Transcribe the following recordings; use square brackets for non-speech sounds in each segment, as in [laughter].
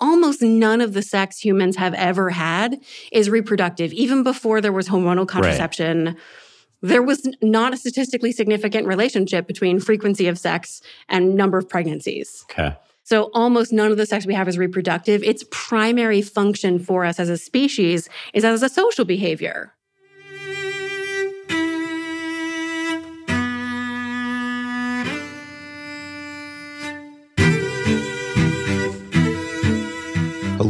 almost none of the sex humans have ever had is reproductive. Even before there was hormonal contraception, right. there was not a statistically significant relationship between frequency of sex and number of pregnancies. Okay. So almost none of the sex we have is reproductive. Its primary function for us as a species is as a social behavior.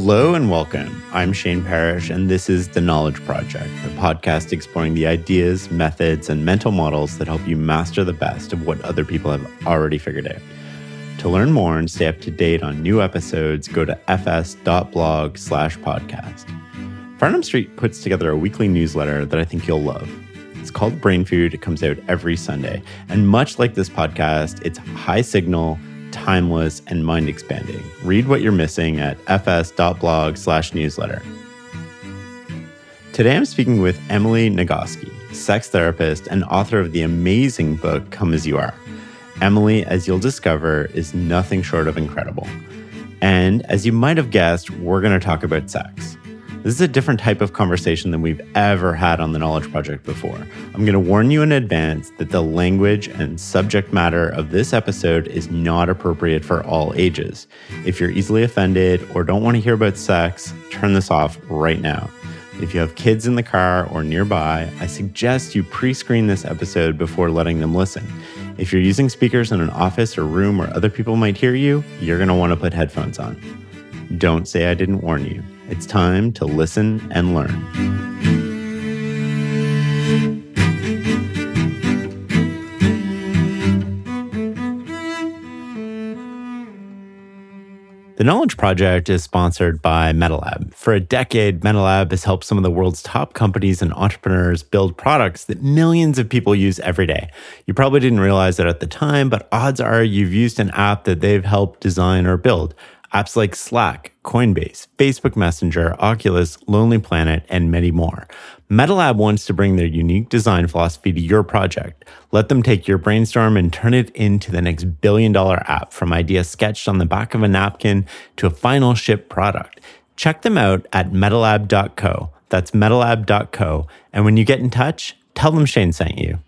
Hello and welcome. I'm Shane Parrish, and this is The Knowledge Project, a podcast exploring the ideas, methods, and mental models that help you master the best of what other people have already figured out. To learn more and stay up to date on new episodes, go to fs.blog slash podcast. Farnham Street puts together a weekly newsletter that I think you'll love. It's called Brain Food. It comes out every Sunday. And much like this podcast, it's high signal, timeless, and mind expanding. Read what you're missing at fs.blog slash newsletter. Today I'm speaking with Emily Nagoski, sex therapist and author of the amazing book Come As You Are. Emily, as you'll discover, is nothing short of incredible. And as you might have guessed, we're going to talk about sex. This is a different type of conversation than we've ever had on the Knowledge Project before. I'm going to warn you in advance that the language and subject matter of this episode is not appropriate for all ages. If you're easily offended or don't want to hear about sex, turn this off right now. If you have kids in the car or nearby, I suggest you pre screen this episode before letting them listen. If you're using speakers in an office or room where other people might hear you, you're going to want to put headphones on. Don't say I didn't warn you. It's time to listen and learn. The Knowledge Project is sponsored by MetaLab. For a decade, MetaLab has helped some of the world's top companies and entrepreneurs build products that millions of people use every day. You probably didn't realize it at the time, but odds are you've used an app that they've helped design or build. Apps like Slack, Coinbase, Facebook Messenger, Oculus, Lonely Planet, and many more. MetaLab wants to bring their unique design philosophy to your project. Let them take your brainstorm and turn it into the next billion dollar app from idea sketched on the back of a napkin to a final ship product. Check them out at metalab.co. That's metalab.co. And when you get in touch, tell them Shane sent you.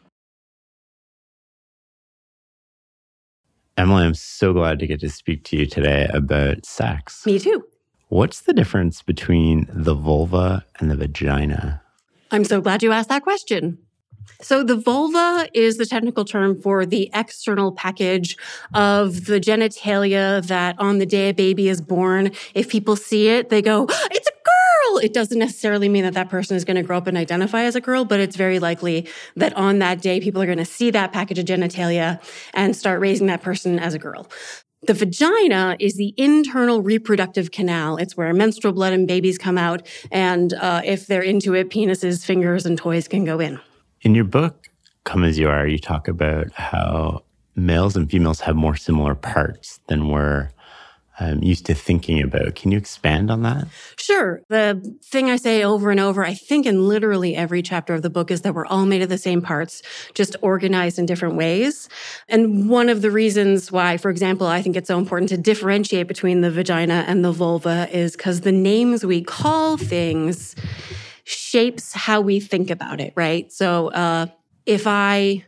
Emily, I'm so glad to get to speak to you today about sex. Me too. What's the difference between the vulva and the vagina? I'm so glad you asked that question. So, the vulva is the technical term for the external package of the genitalia that on the day a baby is born, if people see it, they go, It's a girl. It doesn't necessarily mean that that person is going to grow up and identify as a girl, but it's very likely that on that day, people are going to see that package of genitalia and start raising that person as a girl. The vagina is the internal reproductive canal. It's where menstrual blood and babies come out. And uh, if they're into it, penises, fingers, and toys can go in. In your book, Come As You Are, you talk about how males and females have more similar parts than we're um, used to thinking about. Can you expand on that? Sure. The thing I say over and over, I think in literally every chapter of the book, is that we're all made of the same parts, just organized in different ways. And one of the reasons why, for example, I think it's so important to differentiate between the vagina and the vulva is because the names we call things shapes how we think about it, right? So uh, if I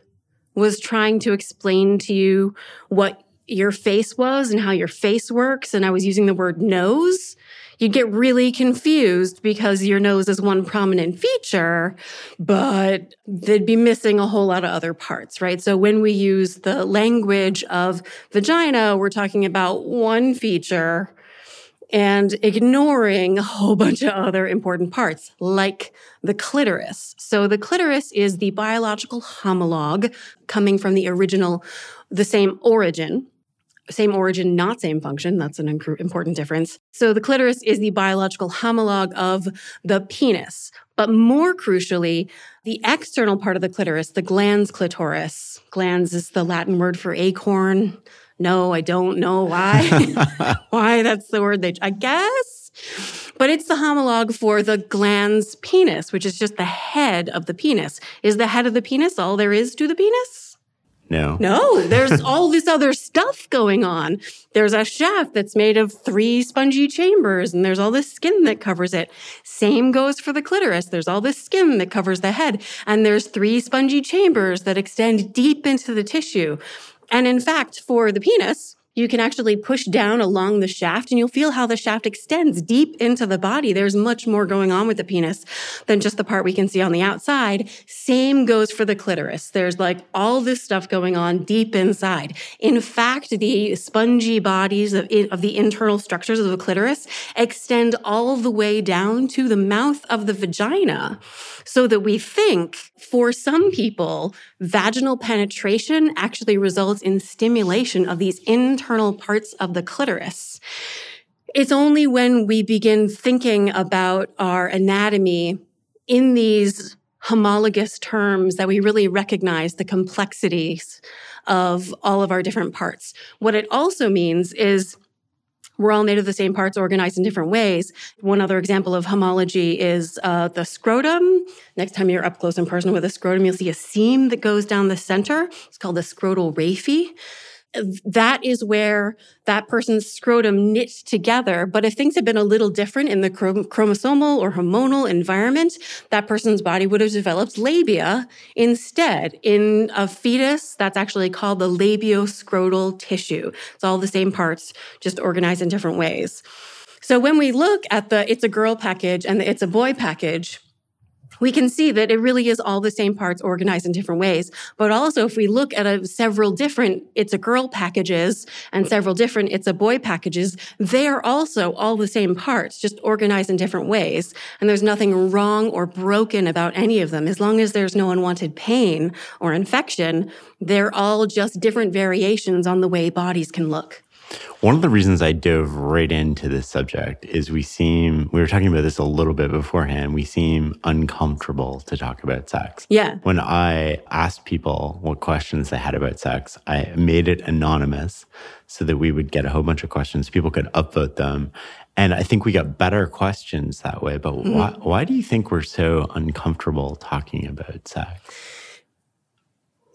was trying to explain to you what your face was and how your face works, and I was using the word nose, you'd get really confused because your nose is one prominent feature, but they'd be missing a whole lot of other parts, right? So when we use the language of vagina, we're talking about one feature and ignoring a whole bunch of other important parts, like the clitoris. So the clitoris is the biological homologue coming from the original, the same origin same origin, not same function. That's an important difference. So the clitoris is the biological homologue of the penis. But more crucially, the external part of the clitoris, the glans clitoris, glans is the Latin word for acorn. No, I don't know why. [laughs] why that's the word they, I guess. But it's the homologue for the glans penis, which is just the head of the penis. Is the head of the penis all there is to the penis? No. No, there's [laughs] all this other stuff going on. There's a shaft that's made of three spongy chambers, and there's all this skin that covers it. Same goes for the clitoris. There's all this skin that covers the head, and there's three spongy chambers that extend deep into the tissue. And in fact, for the penis, you can actually push down along the shaft and you'll feel how the shaft extends deep into the body. There's much more going on with the penis than just the part we can see on the outside. Same goes for the clitoris. There's like all this stuff going on deep inside. In fact, the spongy bodies of, of the internal structures of the clitoris extend all the way down to the mouth of the vagina so that we think for some people, vaginal penetration actually results in stimulation of these internal parts of the clitoris. It's only when we begin thinking about our anatomy in these homologous terms that we really recognize the complexities of all of our different parts. What it also means is we're all made of the same parts organized in different ways. One other example of homology is uh, the scrotum. Next time you're up close and personal with a scrotum, you'll see a seam that goes down the center. It's called the scrotal raphe that is where that person's scrotum knits together. But if things had been a little different in the chromosomal or hormonal environment, that person's body would have developed labia instead. In a fetus, that's actually called the labioscrotal tissue. It's all the same parts, just organized in different ways. So when we look at the it's a girl package and the it's a boy package, we can see that it really is all the same parts organized in different ways. But also, if we look at a, several different It's a Girl packages and several different It's a Boy packages, they are also all the same parts, just organized in different ways. And there's nothing wrong or broken about any of them. As long as there's no unwanted pain or infection, they're all just different variations on the way bodies can look. One of the reasons I dove right into this subject is we seem, we were talking about this a little bit beforehand, we seem uncomfortable to talk about sex. Yeah. When I asked people what questions they had about sex, I made it anonymous so that we would get a whole bunch of questions. People could upvote them. And I think we got better questions that way. But mm-hmm. why, why do you think we're so uncomfortable talking about sex?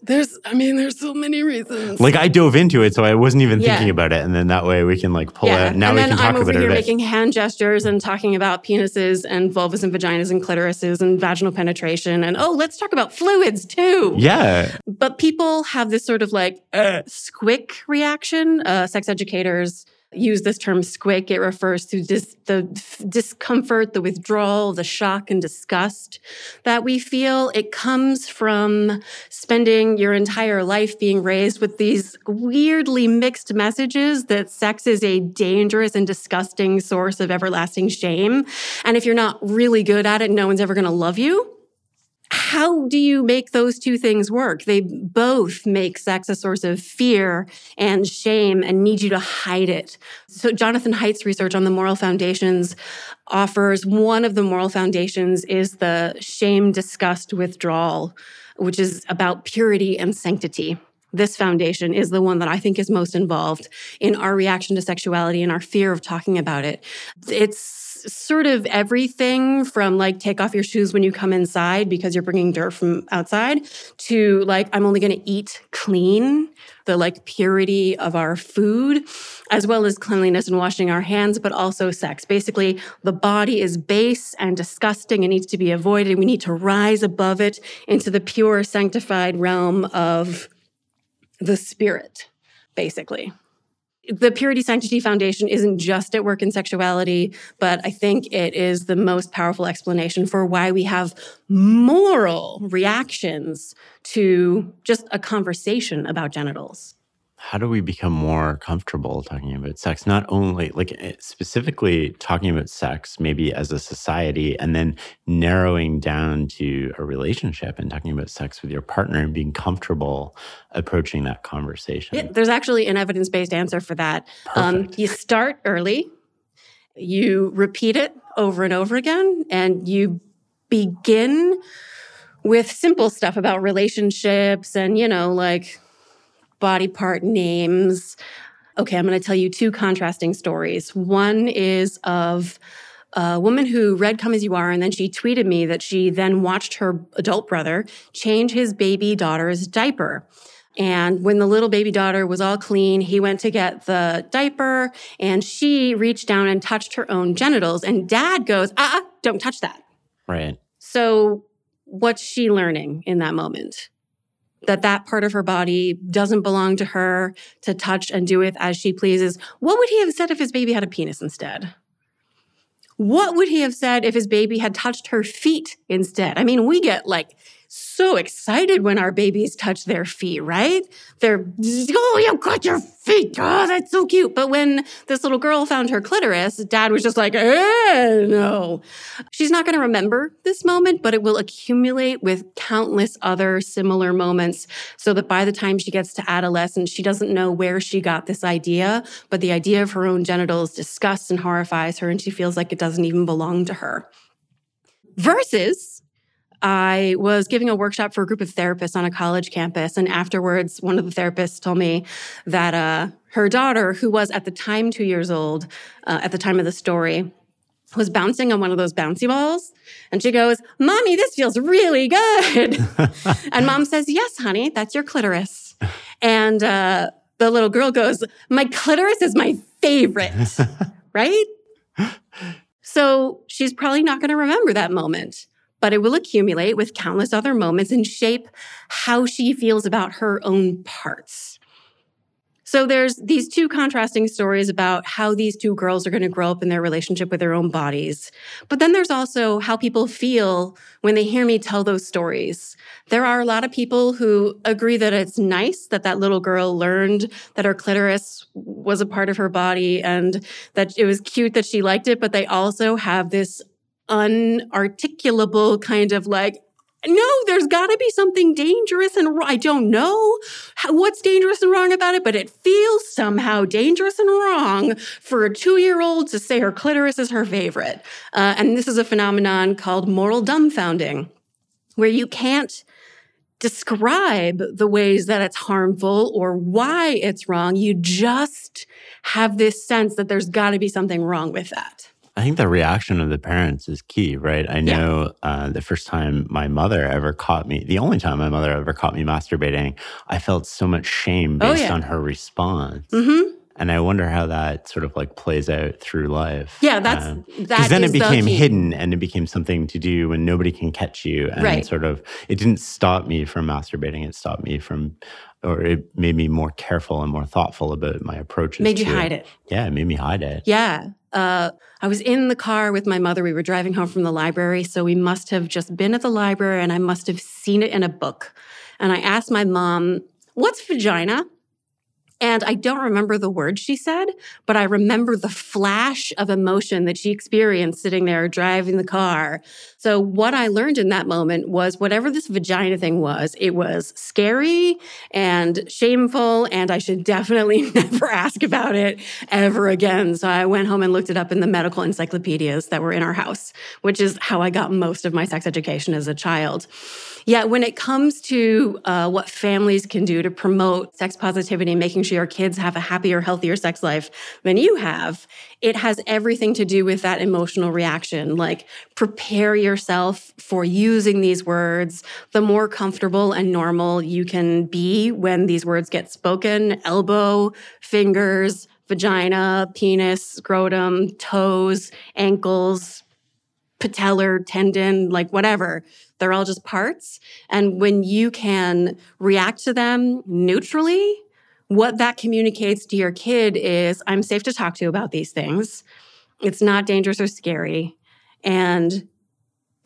There's, I mean, there's so many reasons. Like I dove into it, so I wasn't even yeah. thinking about it, and then that way we can like pull yeah. it. Now and we can talk I'm over about here making hand gestures and talking about penises and vulvas and vaginas and clitorises and vaginal penetration, and oh, let's talk about fluids too. Yeah. But people have this sort of like uh, squick reaction. Uh, sex educators use this term squick. It refers to dis- the discomfort, the withdrawal, the shock and disgust that we feel. It comes from spending your entire life being raised with these weirdly mixed messages that sex is a dangerous and disgusting source of everlasting shame. And if you're not really good at it, no one's ever going to love you how do you make those two things work? They both make sex a source of fear and shame and need you to hide it. So, Jonathan Haidt's research on the moral foundations offers one of the moral foundations is the shame, disgust, withdrawal, which is about purity and sanctity. This foundation is the one that I think is most involved in our reaction to sexuality and our fear of talking about it. It's sort of everything from like take off your shoes when you come inside because you're bringing dirt from outside to like I'm only going to eat clean, the like purity of our food, as well as cleanliness and washing our hands, but also sex. Basically, the body is base and disgusting and needs to be avoided. We need to rise above it into the pure, sanctified realm of the spirit, basically the Purity Sanctity Foundation isn't just at work in sexuality, but I think it is the most powerful explanation for why we have moral reactions to just a conversation about genitals how do we become more comfortable talking about sex? Not only like eh, specifically talking about sex maybe as a society and then narrowing down to a relationship and talking about sex with your partner and being comfortable approaching that conversation. yeah, there's actually an evidence-based answer for that. Um, you start early you repeat it over and over again and you begin with simple stuff about relationships and you know like body part names. Okay, I'm going to tell you two contrasting stories. One is of a woman who read Come As You Are, and then she tweeted me that she then watched her adult brother change his baby daughter's diaper. And when the little baby daughter was all clean, he went to get the diaper and she reached down and touched her own genitals. And dad goes, ah, uh-uh, don't touch that. Right. So, what's she learning in that moment? That that part of her body doesn't belong to her to touch and do with as she pleases. What would he have said if his baby had a penis instead? What would he have said if his baby had touched her feet instead? I mean, we get like so excited when our babies touch their feet, right? They're, oh, you got your feet. Oh, that's so cute. But when this little girl found her clitoris, dad was just like, eh, no. She's not going to remember this moment, but it will accumulate with countless other similar moments so that by the time she gets to adolescence, she doesn't know where she got this idea, but the idea of her own genitals disgusts and horrifies her, and she feels like it doesn't even belong to her. Versus I was giving a workshop for a group of therapists on a college campus. And afterwards, one of the therapists told me that uh, her daughter, who was at the time two years old, uh, at the time of the story, was bouncing on one of those bouncy balls. And she goes, Mommy, this feels really good. [laughs] and mom says, Yes, honey, that's your clitoris. And uh, the little girl goes, My clitoris is my favorite, [laughs] right? So she's probably not going to remember that moment but it will accumulate with countless other moments and shape how she feels about her own parts. So there's these two contrasting stories about how these two girls are going to grow up in their relationship with their own bodies. But then there's also how people feel when they hear me tell those stories. There are a lot of people who agree that it's nice that that little girl learned that her clitoris was a part of her body and that it was cute that she liked it, but they also have this unarticulable kind of like, no, there's got to be something dangerous and I don't know what's dangerous and wrong about it, but it feels somehow dangerous and wrong for a two year old to say her clitoris is her favorite. Uh, and this is a phenomenon called moral dumbfounding, where you can't describe the ways that it's harmful or why it's wrong. You just have this sense that there's got to be something wrong with that. I think the reaction of the parents is key, right? I know yeah. uh, the first time my mother ever caught me, the only time my mother ever caught me masturbating, I felt so much shame oh, based oh, yeah. on her response. Mm-hmm. And I wonder how that sort of like plays out through life. Yeah, that's um, because then it became the hidden and it became something to do when nobody can catch you. And right. sort of, it didn't stop me from masturbating. It stopped me from or it made me more careful and more thoughtful about my approaches. Made you hide it. Yeah, it made me hide it. Yeah. Uh, I was in the car with my mother. We were driving home from the library. So we must have just been at the library and I must have seen it in a book. And I asked my mom, What's vagina? And I don't remember the word she said, but I remember the flash of emotion that she experienced sitting there driving the car. So, what I learned in that moment was whatever this vagina thing was, it was scary and shameful, and I should [laughs] definitely never ask about it ever again. So, I went home and looked it up in the medical encyclopedias that were in our house, which is how I got most of my sex education as a child. Yet, when it comes to uh, what families can do to promote sex positivity, and making sure your kids have a happier, healthier sex life than you have, it has everything to do with that emotional reaction. Like, prepare yourself for using these words. The more comfortable and normal you can be when these words get spoken elbow, fingers, vagina, penis, scrotum, toes, ankles, patellar tendon, like whatever. They're all just parts. And when you can react to them neutrally, what that communicates to your kid is I'm safe to talk to about these things. It's not dangerous or scary. And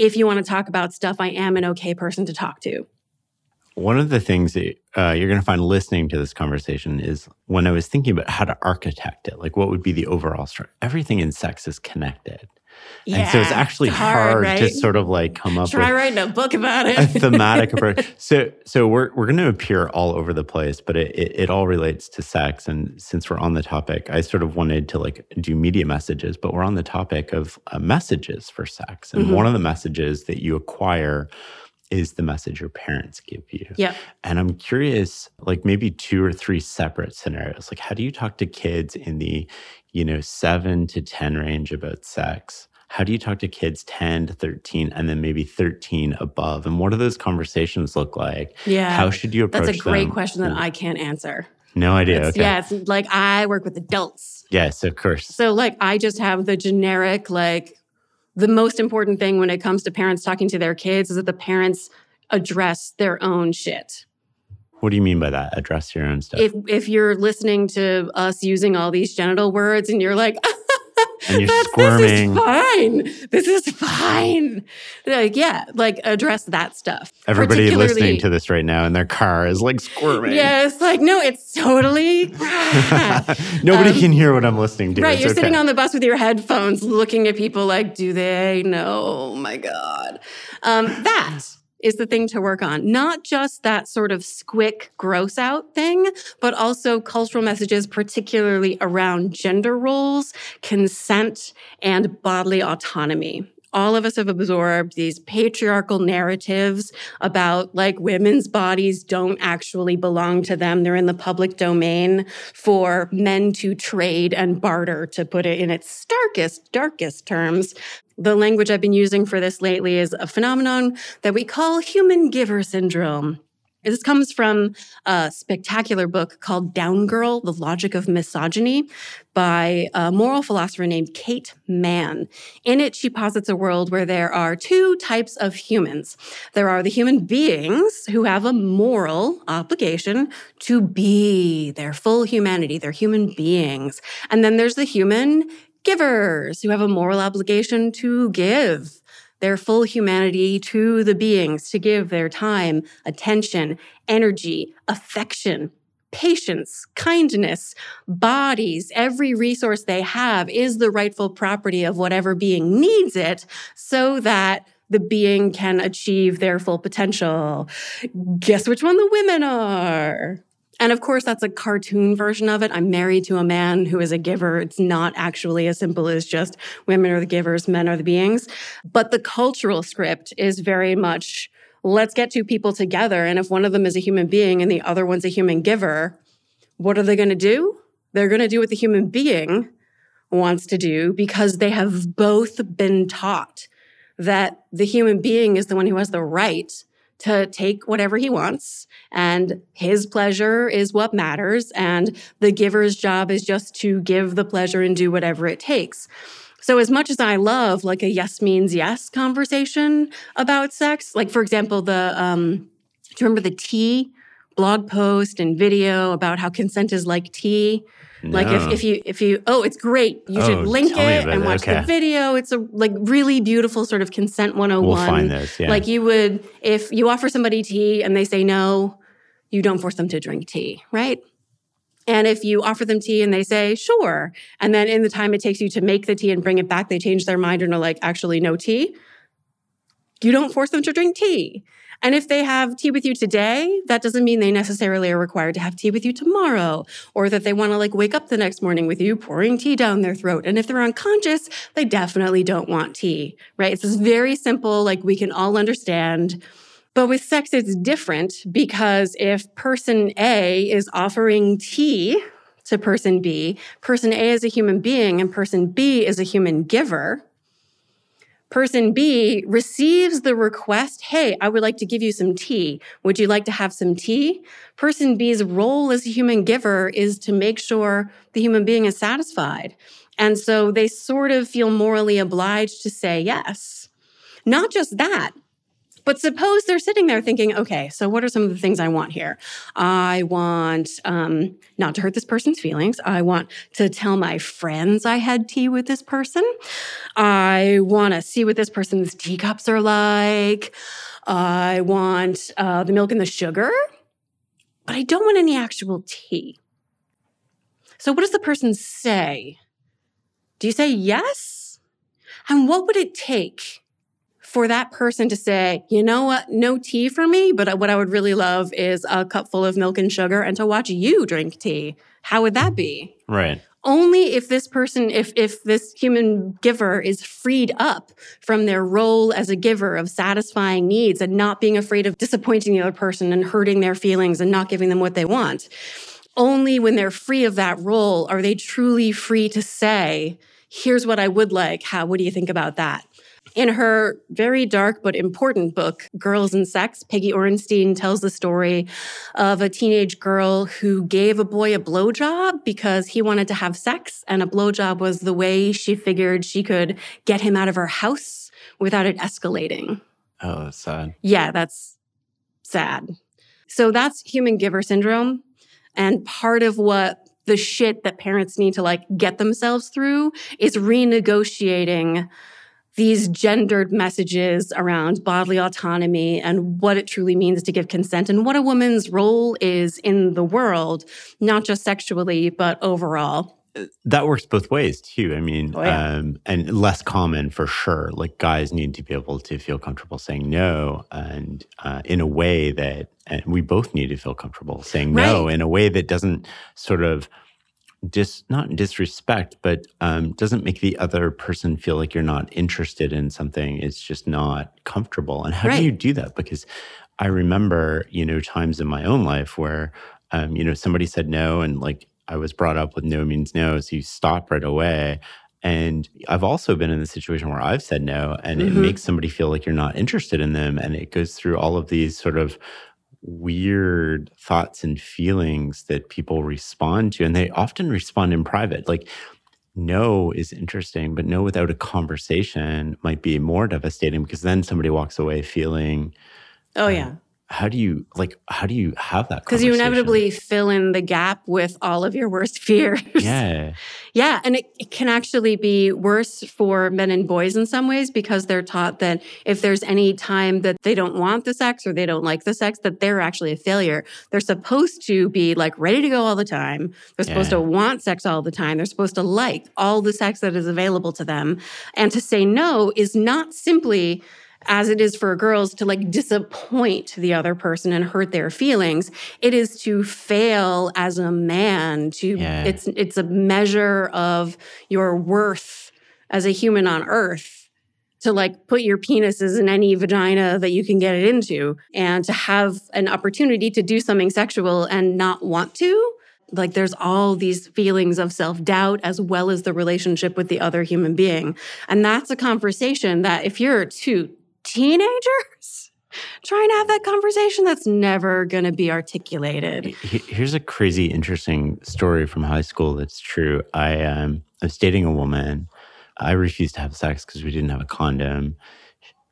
if you want to talk about stuff, I am an okay person to talk to. One of the things that uh, you're going to find listening to this conversation is when I was thinking about how to architect it, like what would be the overall structure. Everything in sex is connected. Yeah, and so it's actually it's hard, hard right? to sort of like come up Try with writing a book about it. a thematic [laughs] approach. So so we're we're going to appear all over the place, but it, it, it all relates to sex. And since we're on the topic, I sort of wanted to like do media messages, but we're on the topic of uh, messages for sex. And mm-hmm. one of the messages that you acquire is the message your parents give you. Yeah. And I'm curious, like maybe two or three separate scenarios. Like, how do you talk to kids in the, you know, seven to 10 range about sex? How do you talk to kids 10 to 13 and then maybe 13 above? And what do those conversations look like? Yeah. How should you approach That's a great them? question that mm. I can't answer. No idea. It's- okay. Yeah, it's like I work with adults. Yes, of course. So, like, I just have the generic, like, the most important thing when it comes to parents talking to their kids is that the parents address their own shit. What do you mean by that? Address your own stuff. If if you're listening to us using all these genital words and you're like, [laughs] And you're "That's- squirming." This is fine. This is fine. Like, yeah, like address that stuff. Everybody listening to this right now in their car is like squirming. Yeah, it's like, no, it's totally [laughs] Nobody Um, can hear what I'm listening to. Right, It's you're okay. sitting on the bus with your headphones looking at people like, do they know? Oh my God. Um, that is the thing to work on. Not just that sort of squick, gross out thing, but also cultural messages, particularly around gender roles, consent, and bodily autonomy. All of us have absorbed these patriarchal narratives about like women's bodies don't actually belong to them. They're in the public domain for men to trade and barter, to put it in its starkest, darkest terms. The language I've been using for this lately is a phenomenon that we call human giver syndrome. This comes from a spectacular book called Down Girl The Logic of Misogyny by a moral philosopher named Kate Manne. In it, she posits a world where there are two types of humans. There are the human beings who have a moral obligation to be their full humanity, they're human beings. And then there's the human givers who have a moral obligation to give their full humanity to the beings, to give their time, attention, energy, affection, patience, kindness, bodies, every resource they have is the rightful property of whatever being needs it so that the being can achieve their full potential. Guess which one the women are? And of course, that's a cartoon version of it. I'm married to a man who is a giver. It's not actually as simple as just women are the givers, men are the beings. But the cultural script is very much let's get two people together. And if one of them is a human being and the other one's a human giver, what are they going to do? They're going to do what the human being wants to do because they have both been taught that the human being is the one who has the right to take whatever he wants and his pleasure is what matters. And the giver's job is just to give the pleasure and do whatever it takes. So as much as i love like a yes means yes conversation about sex like for example the um do you remember the tea blog post and video about how consent is like tea? Like if, if you if you oh it's great. You Oh, should link it and watch Okay. the video. It's a like really beautiful sort of consent 101 We'll find this. Yeah. like you would, if you offer somebody tea and they say no, you don't force them to drink tea, right? And if you offer them tea and they say sure, and then in the time it takes you to make the tea and bring it back, they change their mind and are like, actually, no tea, you don't force them to drink tea. And if they have tea with you today, that doesn't mean they necessarily are required to have tea with you tomorrow or that they want to like wake up the next morning with you pouring tea down their throat. And if they're unconscious, they definitely don't want tea, right? It's this very simple, like we can all understand. But with sex, it's different because if person A is offering tea to person B, person A is a human being and person B is a human giver. Person B receives the request, hey, I would like to give you some tea. Would you like to have some tea? Person B's role as a human giver is to make sure the human being is satisfied. And so they sort of feel morally obliged to say yes. Not just that, but suppose they're sitting there thinking, okay, so what are some of the things I want here? I want um, not to hurt this person's feelings. I want to tell my friends I had tea with this person. I want to see what this person's teacups are like. I want uh, the milk and the sugar, but I don't want any actual tea. So, what does the person say? Do you say yes? And what would it take for that person to say, you know what, no tea for me, but what I would really love is a cup full of milk and sugar and to watch you drink tea? How would that be? right. only if this person if if this human giver is freed up from their role as a giver of satisfying needs and not being afraid of disappointing the other person and hurting their feelings and not giving them what they want only when they're free of that role are they truly free to say here's what I would like. How, what do you think about that? In her very dark but important book, Girls and Sex, Peggy Orenstein tells the story of a teenage girl who gave a boy a blowjob because he wanted to have sex, and a blowjob was the way she figured she could get him out of her house without it escalating. Oh, that's sad. Yeah, that's sad. So that's human giver syndrome. And part of what the shit that parents need to like get themselves through is renegotiating these gendered messages around bodily autonomy and what it truly means to give consent and what a woman's role is in the world, not just sexually, but overall. That works both ways too. I mean, Oh, yeah. um, and less common for sure. Like guys need to be able to feel comfortable saying no, and uh, in a way that, and we both need to feel comfortable saying no in a way that doesn't sort of dis not disrespect, but um, doesn't make the other person feel like you're not interested in something. It's just not comfortable. And how Right. do you do that? Because I remember, you know, times in my own life where, um, you know, somebody said no, and like I was brought up with no means no, so you stop right away. And I've also been in the situation where I've said no, and it Mhm. makes somebody feel like you're not interested in them, and it goes through all of these sort of weird thoughts and feelings that people respond to, and they often respond in private. Like no is interesting, but no without a conversation might be more devastating because then somebody walks away feeling Oh, Um, yeah. How do you like how do you have that Because you inevitably fill in the gap with all of your worst [laughs] fears. yeah Yeah, and it, it can actually be worse for men and boys in some ways because they're taught that if there's any time that they don't want the sex or they don't like the sex, that they're actually a failure. They're supposed to be like ready to go all the time. They're supposed Yeah. to want sex all the time. They're supposed to like all the sex that is available to them. And to say no is not simply as it is for girls to like disappoint the other person and hurt their feelings it is to fail as a man to Yeah. it's it's a measure of your worth as a human on earth to like put your penises in any vagina that you can get it into and to have an opportunity to do something sexual and not want to like there's all these feelings of self-doubt as well as the relationship with the other human being and that's a conversation that if you're two teenagers [laughs] trying to have that conversation that's never going to be articulated Here's a crazy, interesting story from high school that's true. I um, I was dating a woman. I refused to have sex because we didn't have a condom.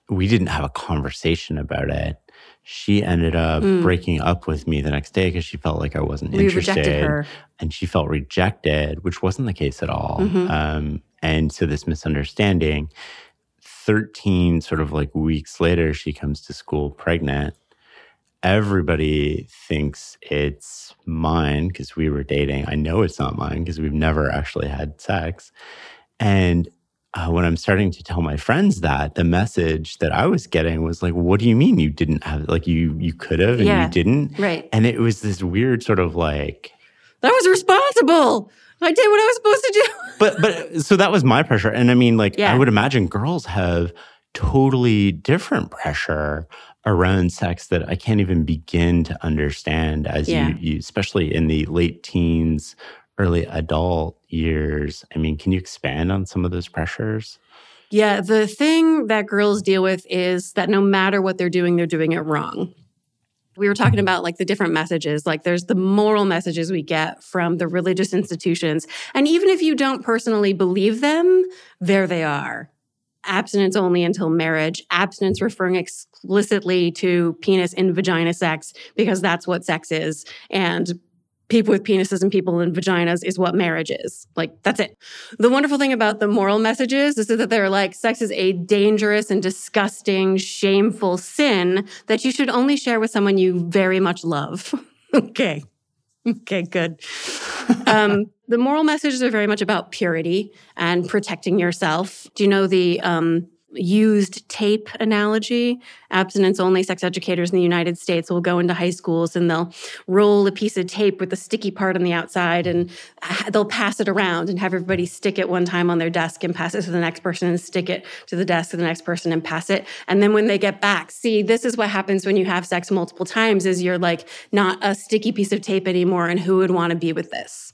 We didn't have a conversation about it. She ended up Mm. breaking up with me the next day because she felt like I wasn't we interested, rejected her and she felt rejected, which wasn't the case at all. Mhm. Um, and so this misunderstanding. Thirteen sort of like weeks later, she comes to school pregnant everybody thinks it's mine because we were dating. I know it's not mine because we've never actually had sex. And uh, when I'm starting to tell my friends that, the message that I was getting was like, "What do you mean you didn't have? Like you you could have and Yeah. you didn't?" right And it was this weird sort of like, that was responsible i did what i was supposed to do [laughs] but but so that was my pressure. And I mean, like Yeah. I would imagine girls have totally different pressure around sex that I can't even begin to understand as Yeah. you, you especially in the late teens, early adult years. I mean, can you expand on some of those pressures? Yeah, the thing that girls deal with is that no matter what they're doing, they're doing it wrong. We were talking mm-hmm. about like the different messages, like there's the moral messages we get from the religious institutions. And even if you don't personally believe them, there they are. Abstinence only until marriage, abstinence referring explicitly to penis in vagina sex because that's what sex is. And people with penises and people in vaginas is what marriage is. Like, that's it. The wonderful thing about the moral messages is that they're like sex is a dangerous and disgusting, shameful sin that you should only share with someone you very much love. [laughs] okay. Okay, good. [laughs] um, the moral messages are very much about purity and protecting yourself. Do you know the um, used tape analogy? Abstinence only sex educators in the United States will go into high schools and they'll roll a piece of tape with the sticky part on the outside and they'll pass it around and have everybody stick it one time on their desk and pass it to the next person and stick it to the desk of the next person and pass it. And then when they get back, see, this is what happens when you have sex multiple times is you're like not a sticky piece of tape anymore and who would want to be with this?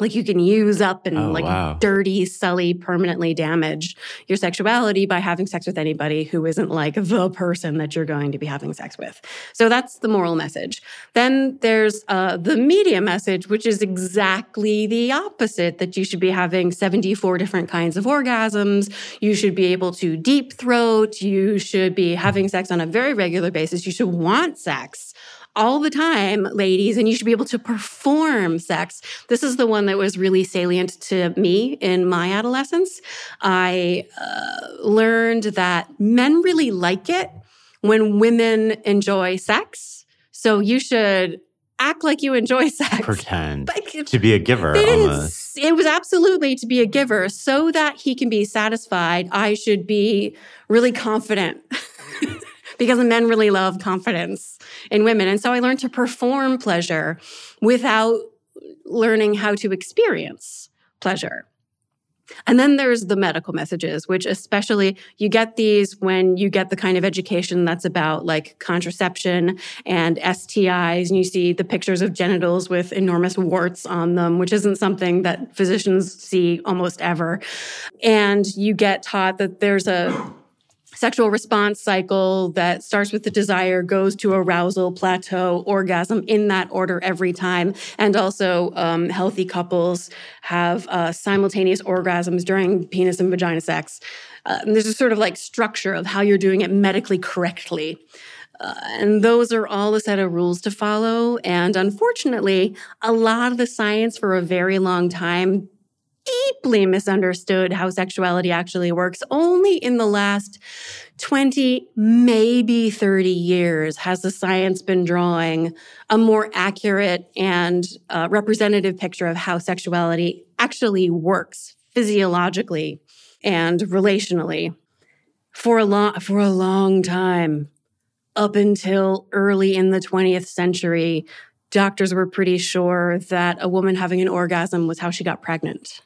Like you can use up and Oh, like wow. dirty, sully, permanently damage your sexuality by having sex with anybody who isn't like the person that you're going to be having sex with. So that's the moral message. Then there's uh, the media message, which is exactly the opposite that you should be having 74 different kinds of orgasms. You should be able to deep throat. You should be having sex on a very regular basis. You should want sex all the time, ladies, and you should be able to perform sex. This is the one that was really salient to me in my adolescence. I uh, learned that men really like it when women enjoy sex. So you should act like you enjoy [laughs] sex. Pretend to be a giver they didn't, almost. it was absolutely to be a giver so that he can be satisfied. I should be really confident [laughs] because men really love confidence in women. And so I learned to perform pleasure without learning how to experience pleasure. And then there's the medical messages, which especially you get these when you get the kind of education that's about like contraception and STIs, and you see the pictures of genitals with enormous warts on them, which isn't something that physicians see almost ever. And you get taught that there's a sexual response cycle that starts with the desire, goes to arousal, plateau, orgasm in that order every time. And also, um, healthy couples have uh, simultaneous orgasms during penis and vagina sex. Uh, and there's a sort of like structure of how you're doing it medically correctly. Uh, and those are all a set of rules to follow. And unfortunately, a lot of the science for a very long time deeply misunderstood how sexuality actually works. Only in the last 20, maybe 30 years has the science been drawing a more accurate and uh, representative picture of how sexuality actually works physiologically and relationally. For a long, for a long time, up until early in the 20th century, doctors were pretty sure that a woman having an orgasm was how she got pregnant.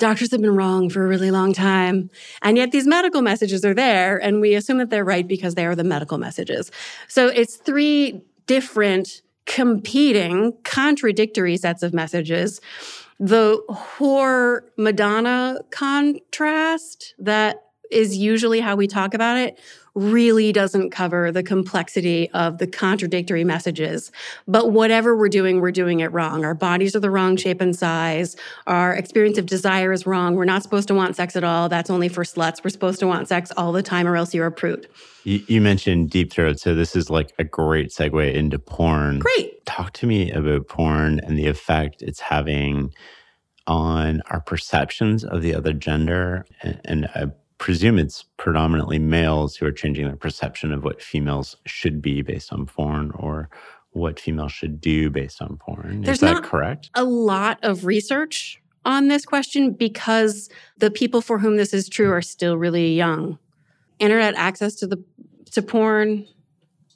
Doctors have been wrong for a really long time. And yet these medical messages are there, and we assume that they're right because they are the medical messages. So it's three different, competing, contradictory sets of messages. The whore Madonna contrast that is usually how we talk about it really doesn't cover the complexity of the contradictory messages. But whatever we're doing, we're doing it wrong. Our bodies are the wrong shape and size. Our experience of desire is wrong. We're not supposed to want sex at all. That's only for sluts. We're supposed to want sex all the time, or else you're a prude. You, you mentioned deep throat, so this is like a great segue into porn. Great. Talk to me about porn and the effect it's having on our perceptions of the other gender. And, and I presume it's predominantly males who are changing their perception of what females should be based on porn or what females should do based on porn. There's is that not- correct? A lot of research on this question because the people for whom this is true are still really young. Internet access to the to porn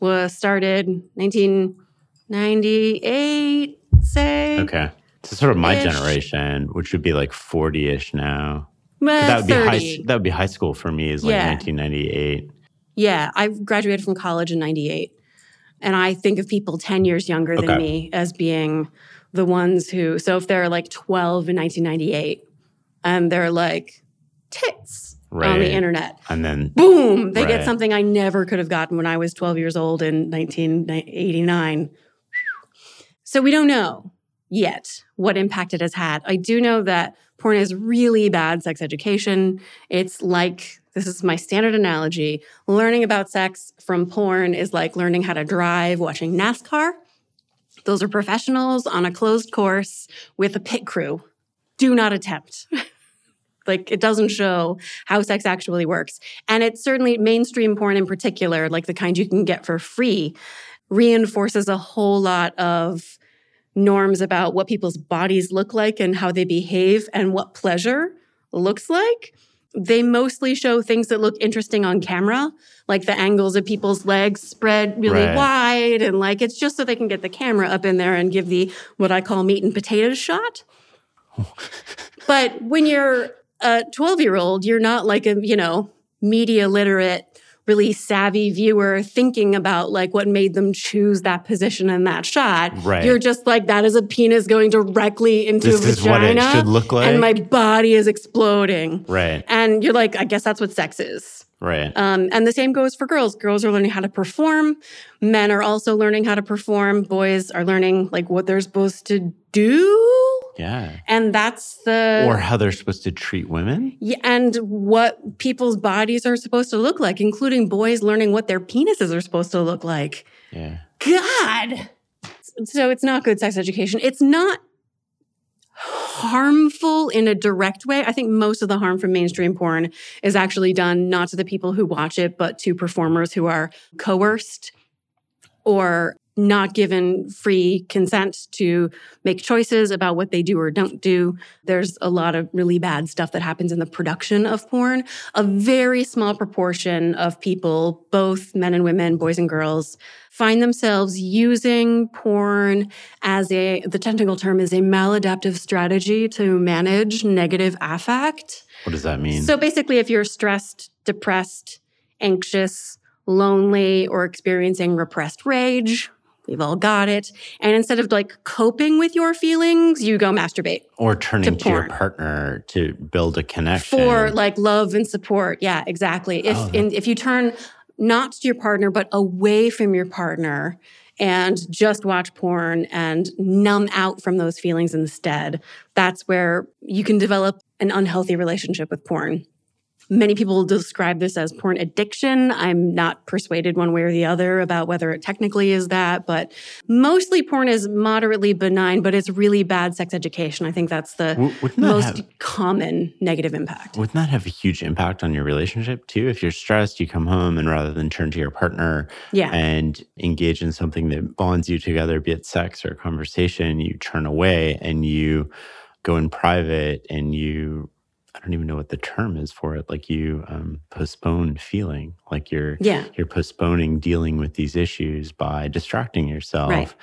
was started 1998, say. Okay. So sort of my Ish. generation, which would be like 40-ish now. That would be 30. high that would be high school for me is like Yeah. 1998. Yeah, I graduated from college in 98. And I think of people 10 years younger than Okay. me as being the ones who, so if they're like 12 in 1998 and um, they're like tits on the internet, And then boom, they Right. get something I never could have gotten when I was 12 years old in 1989. So we don't know yet what impact it has had. I do know that porn is really bad sex education. It's like, this is my standard analogy learning about sex from porn is like learning how to drive, watching NASCAR. Those are professionals on a closed course with a pit crew. Do not attempt. [laughs] like it doesn't show how sex actually works. And it's certainly mainstream porn in particular, like the kind you can get for free, reinforces a whole lot of norms about what people's bodies look like and how they behave and what pleasure looks like. They mostly show things that look interesting on camera, like the angles of people's legs spread really Right. wide. And like it's just so they can get the camera up in there and give the what I call meat and potatoes shot. [laughs] but when you're a 12 year old, you're not like a, you know, media literate really savvy viewer thinking about like what made them choose that position in that shot. Right. You're just like that is a penis going directly into This a is what it vagina. should look like. And my body is exploding. Right. And you're like, I guess that's what sex is. Right. Um, and the same goes for girls. Girls are learning how to perform. Men are also learning how to perform. Boys are learning like what they're supposed to do. yeah. And that's the Or how they're supposed to treat women. yeah, and what people's bodies are supposed to look like, including boys learning what their penises are supposed to look like. Yeah. God. So it's not good sex education. It's not harmful in a direct way. I think most of the harm from mainstream porn is actually done not to the people who watch it, but to performers who are coerced or not given free consent to make choices about what they do or don't do. There's a lot of really bad stuff that happens in the production of porn. A very small proportion of people, both men and women, boys and girls, find themselves using porn as a, the technical term is a maladaptive strategy to manage negative affect. What does that mean? So basically, if you're stressed, depressed, anxious, lonely, or experiencing repressed rage, we've all got it. And instead of like coping with your feelings, you go masturbate or turning to to, your partner to build a connection. for like love and support. Yeah, exactly. If Oh, in, if you turn not to your partner but away from your partner and just watch porn and numb out from those feelings instead, that's where you can develop an unhealthy relationship with porn. Many people describe this as porn addiction. I'm not persuaded one way or the other about whether it technically is that, but mostly porn is moderately benign, but it's really bad sex education. I think that's the wouldn't that most have- common negative impact. Wouldn't that have a huge impact on your relationship too? If you're stressed, you come home and rather than turn to your partner Yeah. and engage in something that bonds you together, be it sex or a conversation, you turn away and you go in private and you, I don't even know what the term is for it. Like you um, postpone feeling, like you're Yeah. you're postponing dealing with these issues by distracting yourself. Right.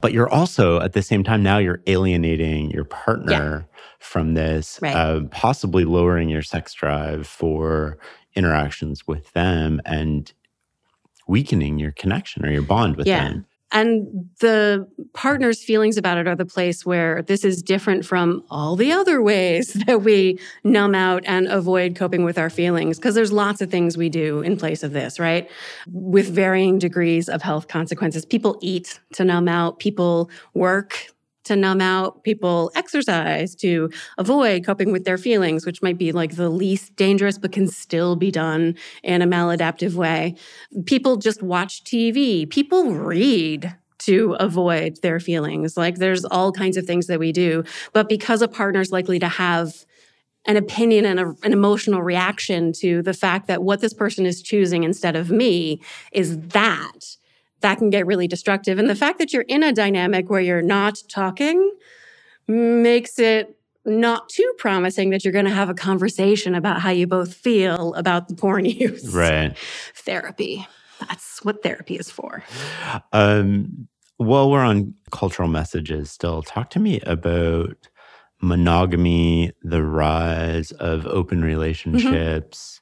But you're also at the same time now you're alienating your partner from this, Right. uh, possibly lowering your sex drive for interactions with them and weakening your connection or your bond with Yeah. them. And the partner's feelings about it are the place where this is different from all the other ways [laughs] that we numb out and avoid coping with our feelings. Because there's lots of things we do in place of this, right? With varying degrees of health consequences. People eat to numb out, people work to numb out, people exercise to avoid coping with their feelings, which might be like the least dangerous, but can still be done in a maladaptive way. People just watch TV, people read to avoid their feelings. Like there's all kinds of things that we do. But because a partner's likely to have an opinion and a, an emotional reaction to the fact that what this person is choosing instead of me is that, that can get really destructive. And the fact that you're in a dynamic where you're not talking makes it not too promising that you're going to have a conversation about how you both feel about the porn [laughs] use. Right. Therapy. That's what therapy is for. Um, while we're on cultural messages still, talk to me about monogamy, the rise of open relationships.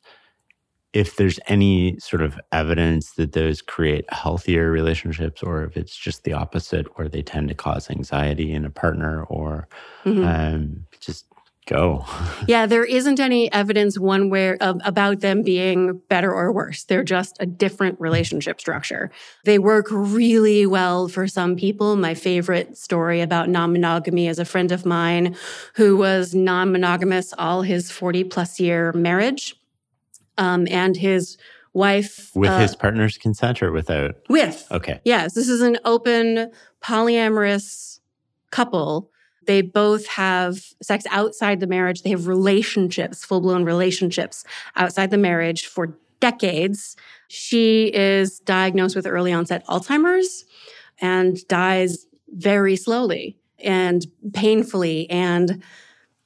If there's any sort of evidence that those create healthier relationships, or if it's just the opposite, where they tend to cause anxiety in a partner, or Mhm. um, just go. [laughs] Yeah, there isn't any evidence one way of, about them being better or worse. They're just a different relationship structure. They work really well for some people. My favorite story about non monogamy is a friend of mine who was non monogamous all his 40 plus year marriage. Um, and his wife With uh, his partner's consent or without? with Okay. Yes, this is an open polyamorous couple. They both have sex outside the marriage. They have relationships, full blown relationships outside the marriage for decades. She is diagnosed with early onset Alzheimer's and dies very slowly and painfully. And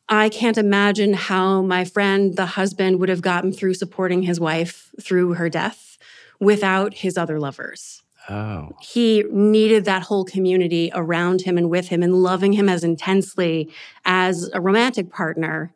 I can't imagine how my friend, the husband, would have gotten through supporting his wife through her death without his other lovers Oh. he needed that whole community around him and with him and loving him as intensely as a romantic partner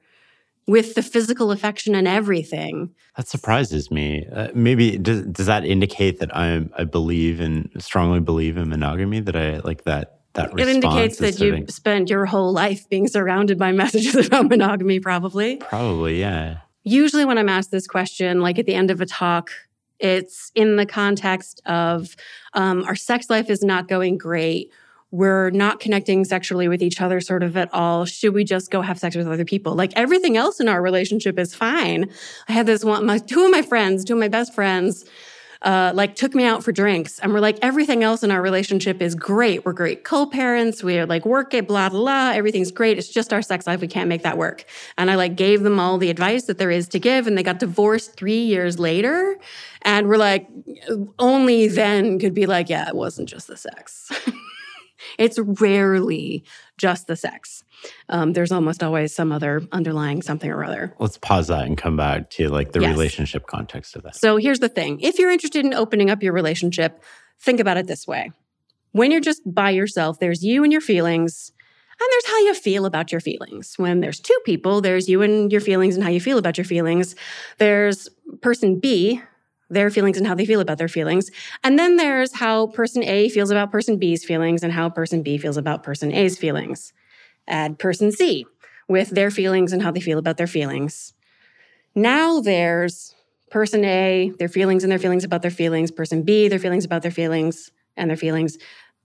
with the physical affection and everything. That surprises me. Uh, maybe does, does that indicate that I I believe and strongly believe in monogamy? That I like that that it indicates that you spent your whole life being surrounded by messages [laughs] about monogamy, probably. Probably, yeah. Usually, when I'm asked this question, like at the end of a talk, it's in the context of um, our sex life is not going great we're not connecting sexually with each other sort of at all. Should we just go have sex with other people? Like everything else in our relationship is fine. I had this one, my two of my friends, two of my best friends, uh, like took me out for drinks and we're like, everything else in our relationship is great. We're great co-parents. We're like work it, blah, blah, blah. Everything's great. It's just our sex life. We can't make that work. And I like gave them all the advice that there is to give. And they got divorced three years later. And we're like, only then could be like, yeah, it wasn't just the sex. [laughs] It's rarely just the sex. Um, there's almost always some other underlying something or other. Let's pause that and come back to like the yes. relationship context of that. So here's the thing if you're interested in opening up your relationship, think about it this way. When you're just by yourself, there's you and your feelings, and there's how you feel about your feelings. When there's two people, there's you and your feelings and how you feel about your feelings. There's person B, their feelings and how they feel about their feelings. And then there's how person A feels about person B's feelings and how person B feels about person A's feelings. Add person C with their feelings and how they feel about their feelings. Now there's person A, their feelings and their feelings about their feelings, person B, their feelings about their feelings and their feelings,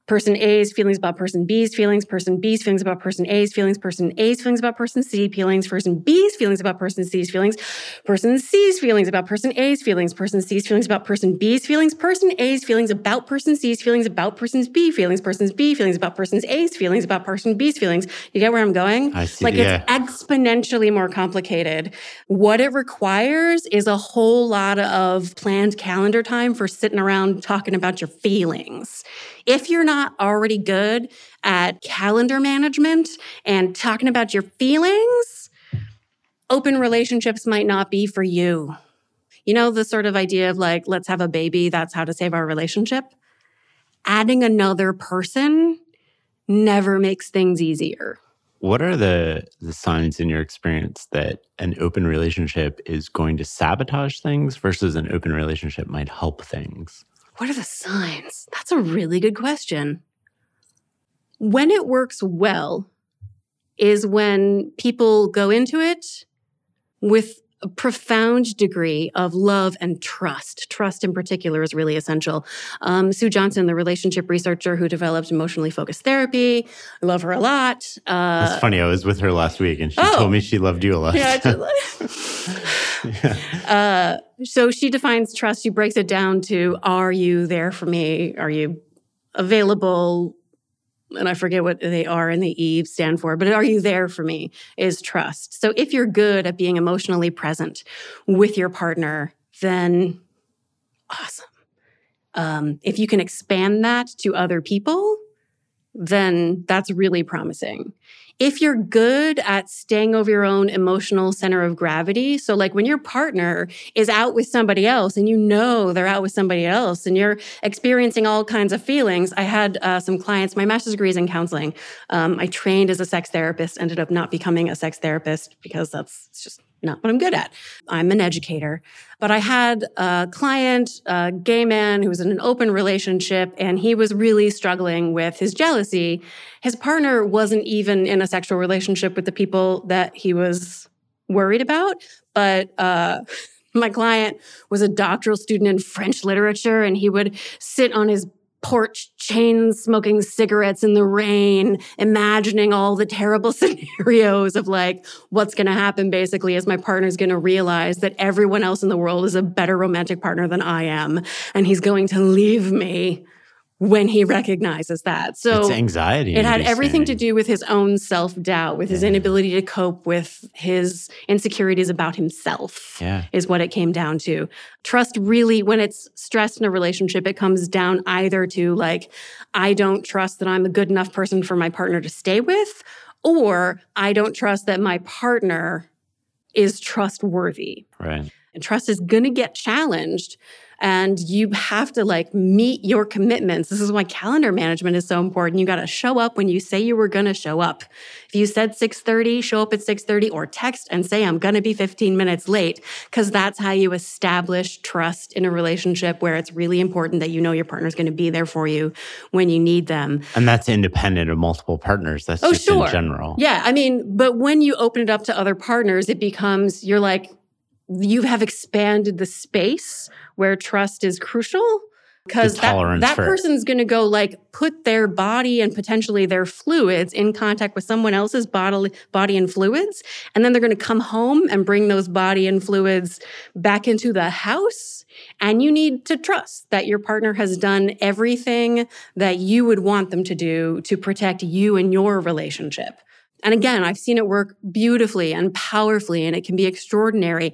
person A's feelings about person B's feelings, person B's feelings about person A's feelings, person A's feelings about person C's feelings, person B's feelings about person C's feelings, person C's feelings about person A's feelings, person C's feelings about person B's feelings, person A's feelings about person C's feelings about person's B feelings, person's B feelings about person's A's feelings about person B's feelings. You get where I'm going? I see. Like yeah. it's exponentially more complicated. What it requires is a whole lot of planned calendar time for sitting around talking about your feelings. If you're not already good at calendar management and talking about your feelings, open relationships might not be for you. You know, the sort of idea of like, let's have a baby, that's how to save our relationship. Adding another person never makes things easier. What are the, the signs in your experience that an open relationship is going to sabotage things versus an open relationship might help things? What are the signs? That's a really good question. When it works well is when people go into it with a profound degree of love and trust. Trust, in particular, is really essential. Um, Sue Johnson, the relationship researcher who developed emotionally focused therapy, I love her a lot. Uh, That's funny. I was with her last week, and she oh, told me she loved you a lot. Yeah. yeah. [laughs] [laughs] Uh, so she defines trust. She breaks it down to Are you there for me? Are you available? And I forget what they are and the E stand for, but are you there for me? Is trust. So if you're good at being emotionally present with your partner, then awesome. Um, if you can expand that to other people, then that's really promising if you're good at staying over your own emotional center of gravity, so like when your partner is out with somebody else and you know they're out with somebody else and you're experiencing all kinds of feelings. I had uh, some clients, my master's degree is in counseling. Um, I trained as a sex therapist, ended up not becoming a sex therapist because that's just not what I'm good at. I'm an educator. But I had a client, a gay man who was in an open relationship, and he was really struggling with his jealousy. His partner wasn't even in a sexual relationship with the people that he was worried about, but uh, [laughs] my client was a doctoral student in French literature, and he would sit on his porch chain smoking cigarettes in the rain, imagining all the terrible [laughs] scenarios of like what's going to happen basically is my partner's going to realize that everyone else in the world is a better romantic partner than I am and he's going to leave me when he recognizes that. So it's anxiety. It had everything to do with his own self doubt, with his yeah. inability to cope with his insecurities about himself. Yeah. Is what it came down to. Trust really, when it's stressed in a relationship, it comes down either to like, I don't trust that I'm a good enough person for my partner to stay with, or I don't trust that my partner is trustworthy. Right. And trust is going to get challenged and you have to like meet your commitments. This is why calendar management is so important. You got to show up when you say you were going to show up. If you said 6:30, show up at 6:30 or text and say I'm going to be 15 minutes late cuz that's how you establish trust in a relationship where it's really important that you know your partner's going to be there for you when you need them. And that's independent of multiple partners. That's Oh, just sure. in general. Yeah, I mean, but when you open it up to other partners, it becomes you're like you have expanded the space where trust is crucial because that, that for- person's going to go like put their body and potentially their fluids in contact with someone else's bodily body and fluids and then they're going to come home and bring those body and fluids back into the house and you need to trust that your partner has done everything that you would want them to do to protect you and your relationship and again, I've seen it work beautifully and powerfully, and it can be extraordinary.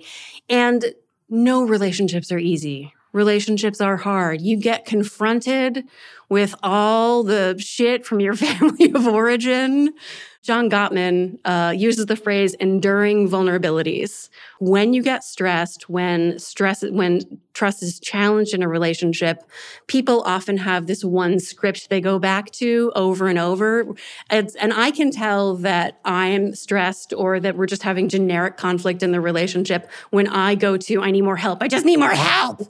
And no relationships are easy. Relationships are hard. You get confronted with all the shit from your [laughs] family of origin. John Gottman uh, uses the phrase enduring vulnerabilities. When you get stressed, when stress, when trust is challenged in a relationship, people often have this one script they go back to over and over. It's, and I can tell that I'm stressed or that we're just having generic conflict in the relationship when I go to, I need more help. I just need more help.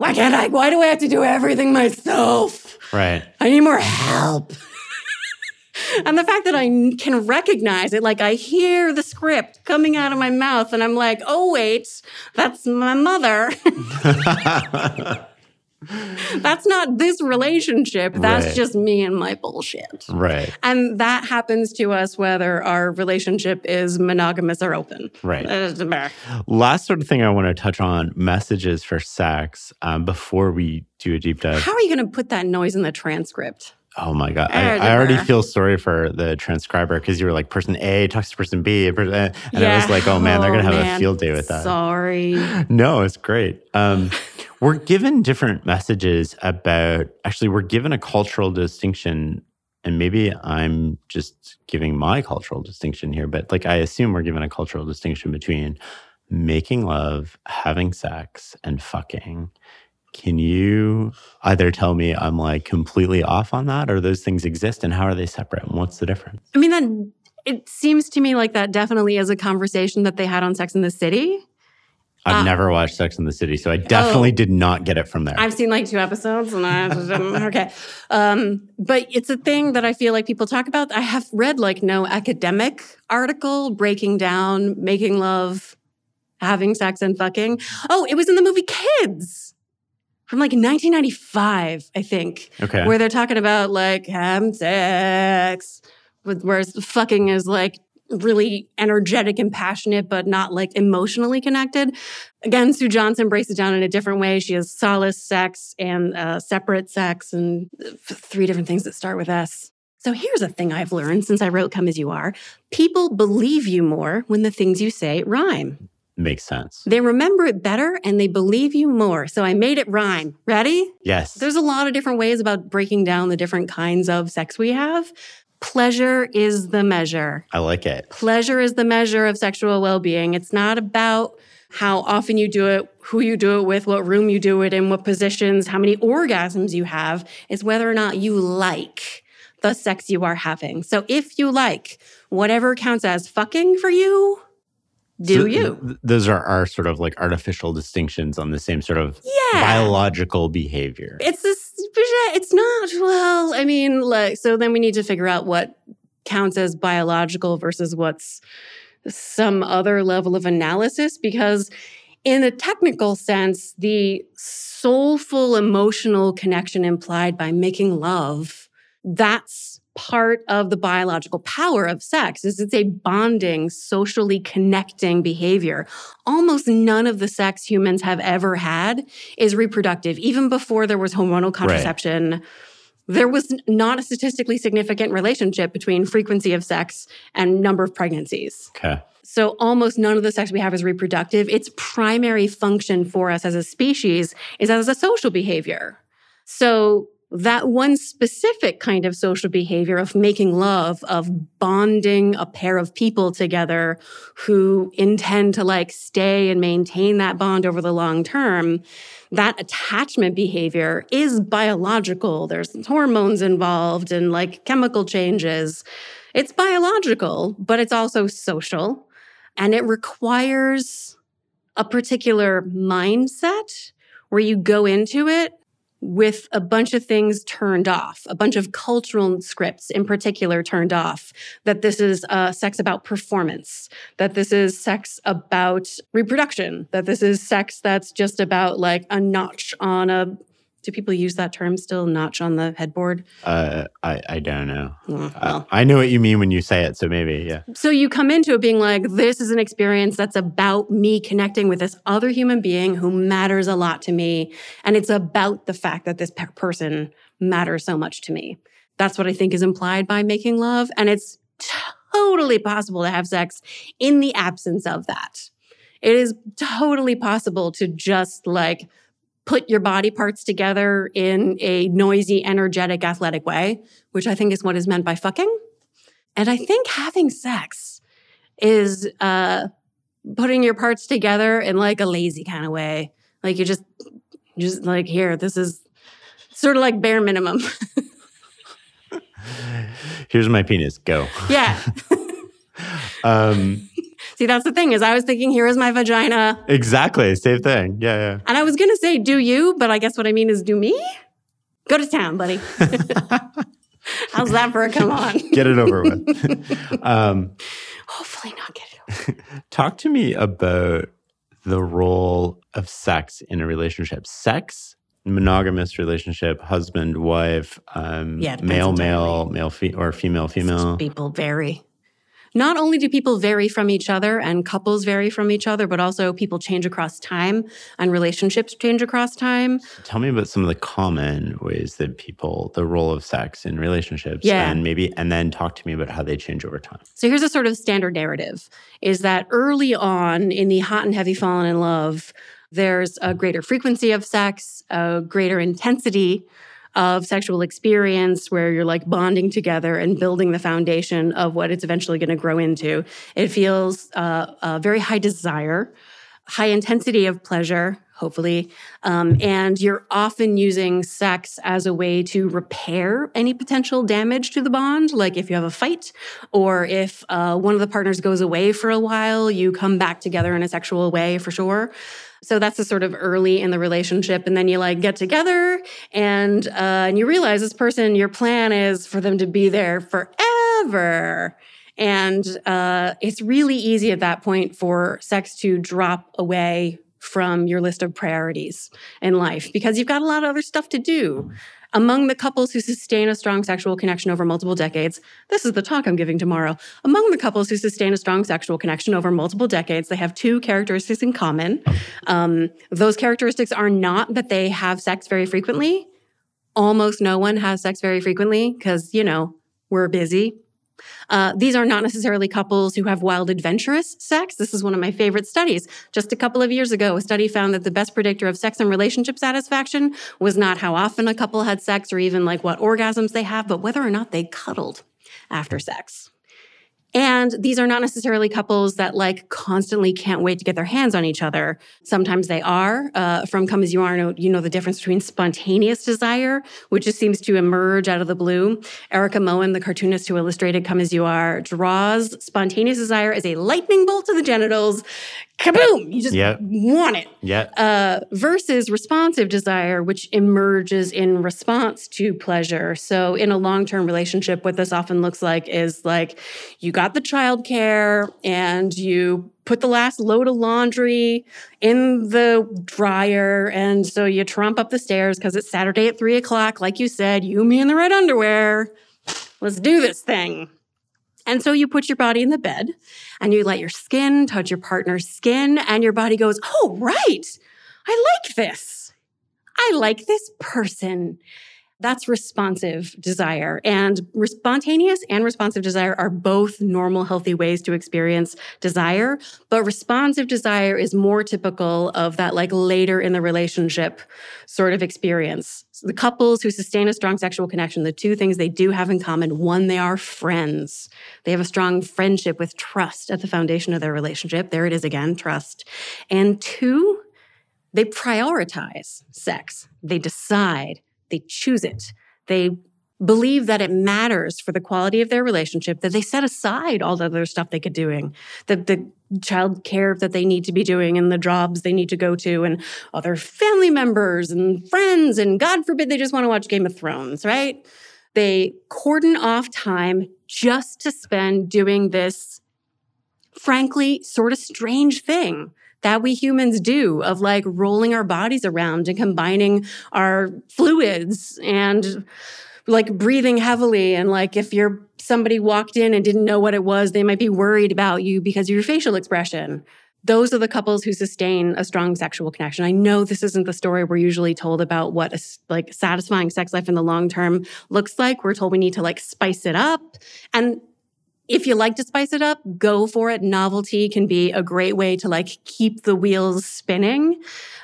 Why can't I? Why do I have to do everything myself? Right. I need more help. [laughs] and the fact that I can recognize it, like I hear the script coming out of my mouth, and I'm like, oh, wait, that's my mother. [laughs] [laughs] [laughs] that's not this relationship. That's Right. just me and my bullshit. right. And that happens to us whether our relationship is monogamous or open. Right. Last sort of thing I want to touch on messages for sex um, before we do a deep dive. How are you going to put that noise in the transcript? Oh my God. I, I already feel sorry for the transcriber because you were like, person A talks to person B. And I was like, oh man, they're going to have man. a field day with that. Sorry. [laughs] No, it's great. Um, [laughs] we're given different messages about, actually, we're given a cultural distinction. And maybe I'm just giving my cultural distinction here, but like I assume we're given a cultural distinction between making love, having sex, and fucking. Can you either tell me I'm like completely off on that, or those things exist, and how are they separate, and what's the difference? I mean, that it seems to me like that definitely is a conversation that they had on Sex in the City. I've Uh, never watched Sex in the City, so I definitely Oh. did not get it from there. I've seen like two episodes, and I [laughs] okay. Um, but it's a thing that I feel like people talk about. I have read like no academic article breaking down making love, having sex, and fucking. Oh, it was in the movie Kids from like 1995, I think. okay. where they're talking about like having sex, with whereas fucking is like really energetic and passionate, but not like emotionally connected. Again, Sue Johnson breaks it down in a different way. She has solace sex and uh, separate sex, and three different things that start with S. So here's a thing I've learned since I wrote Come As You Are people believe you more when the things you say rhyme. Makes sense. They remember it better and they believe you more. So I made it rhyme. Ready? Yes. There's a lot of different ways about breaking down the different kinds of sex we have. Pleasure is the measure. I like it. Pleasure is the measure of sexual well being. It's not about how often you do it, who you do it with, what room you do it in, what positions, how many orgasms you have. It's whether or not you like the sex you are having. So if you like whatever counts as fucking for you, do So you? th- those are our sort of like artificial distinctions on the same sort of Yeah. biological behavior. It's this. It's not. Well, I mean, like, so then we need to figure out what counts as biological versus what's some other level of analysis because in a technical sense the soulful emotional connection implied by making love that's part of the biological power of sex is it's a bonding socially connecting behavior almost none of the sex humans have ever had is reproductive even before there was hormonal contraception there was not a statistically significant relationship between frequency of sex and number of pregnancies okay. so almost none of the sex we have is reproductive. Its primary function for us as a species is as a social behavior. So that one specific kind of social behavior of making love, of bonding a pair of people together who intend to like stay and maintain that bond over the long term, that attachment behavior is biological. There's hormones involved and like chemical changes. It's biological, but it's also social and it requires a particular mindset where you go into it with a bunch of things turned off, a bunch of cultural scripts in particular turned off, that this is uh, sex about performance, that this is sex about reproduction, that this is sex that's just about like a notch on a do people use that term still? Notch on the headboard? Uh, I, I don't know. Mm, I- I know what you mean when you say it, so maybe, yeah. So you come into it being like, this is an experience that's about me connecting with this other human being who matters a lot to me. And it's about the fact that this pe- person matters so much to me. That's what I think is implied by making love. And it's totally possible to have sex in the absence of that. It is totally possible to just like put your body parts together in a noisy, energetic, athletic way, which I think is what is meant by fucking. And I think having sex is uh, putting your parts together in like a lazy kind of way. Like you just, just like here, this is sort of like bare minimum. [laughs] Here's my penis, go. yeah. [laughs] Um, See, that's the thing is I was thinking, here is my vagina. exactly, same thing. Yeah, yeah. And I was going to say, do you, but I guess what I mean is do me? Go to town, buddy. [laughs] How's that for a come on? Get it over with. [laughs] um, Hopefully not get it over. [laughs] talk to me about the role of sex in a relationship. Sex, monogamous relationship, husband, wife, um, Yeah, male, male, male, fe- or female, female. People vary. Not only do people vary from each other and couples vary from each other, but also people change across time and relationships change across time. Tell me about some of the common ways that people, the role of sex in relationships, Yeah. and maybe, and then talk to me about how they change over time. So here's a sort of standard narrative is that early on in the hot and heavy falling in love, there's a greater frequency of sex, a greater intensity of sexual experience where you're like bonding together and building the foundation of what it's eventually going to grow into. It feels uh, a very high desire, high intensity of pleasure, hopefully. Um, and you're often using sex as a way to repair any potential damage to the bond. Like if you have a fight or if uh, one of the partners goes away for a while, you come back together in a sexual way for sure. So that's the sort of early in the relationship. And then you like get together and, uh, and you realize this person, your plan is for them to be there forever. And uh, it's really easy at that point for sex to drop away from your list of priorities in life because you've got a lot of other stuff to do. Among the couples who sustain a strong sexual connection over multiple decades, this is the talk I'm giving tomorrow. Among the couples who sustain a strong sexual connection over multiple decades, they have two characteristics in common. Um, those characteristics are not that they have sex very frequently. Almost no one has sex very frequently because, you know, we're busy. Uh, these are not necessarily couples who have wild, adventurous sex. This is one of my favorite studies. Just a couple of years ago, a study found that the best predictor of sex and relationship satisfaction was not how often a couple had sex or even like what orgasms they have, but whether or not they cuddled after sex. And these are not necessarily couples that like constantly can't wait to get their hands on each other. Sometimes they are. Uh, from Come As You Are, you know the difference between spontaneous desire, which just seems to emerge out of the blue. Erika Moen, the cartoonist who illustrated Come As You Are, draws spontaneous desire as a lightning bolt to the genitals. Kaboom! You just Yep. want it Yeah. uh, versus responsive desire, which emerges in response to pleasure. So, in a long term relationship, what this often looks like is like you got the childcare and you put the last load of laundry in the dryer. And so you trump up the stairs because it's Saturday at three o'clock. Like you said, you, me, and the red underwear. Let's do this thing. And so you put your body in the bed and you let your skin touch your partner's skin, and your body goes, Oh, right. I like this. I like this person. That's responsive desire. And spontaneous and responsive desire are both normal, healthy ways to experience desire. But responsive desire is more typical of that like later in the relationship sort of experience. So the couples who sustain a strong sexual connection, the two things they do have in common one, they are friends. They have a strong friendship with trust at the foundation of their relationship. There it is again, trust. And two, they prioritize sex. They decide they choose it. They believe that it matters for the quality of their relationship that they set aside all the other stuff they could doing that the child care that they need to be doing and the jobs they need to go to and other family members and friends and god forbid they just want to watch game of thrones right? They cordon off time just to spend doing this frankly sort of strange thing that we humans do of like rolling our bodies around and combining our fluids and like breathing heavily. And like if you're somebody walked in and didn't know what it was, they might be worried about you because of your facial expression. Those are the couples who sustain a strong sexual connection. I know this isn't the story we're usually told about what a like satisfying sex life in the long term looks like. We're told we need to like spice it up. And if you like to spice it up, go for it. Novelty can be a great way to like keep the wheels spinning.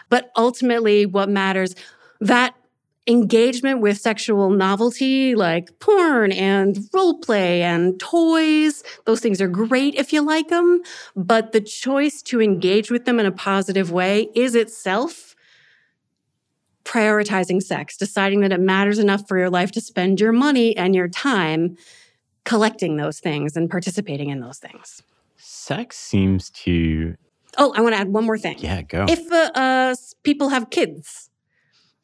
But ultimately, what matters, that engagement with sexual novelty like porn and role play and toys, those things are great if you like them. But the choice to engage with them in a positive way is itself prioritizing sex, deciding that it matters enough for your life to spend your money and your time collecting those things and participating in those things. Sex seems to. Oh, I want to add one more thing. Yeah, go. If uh, uh, people have kids,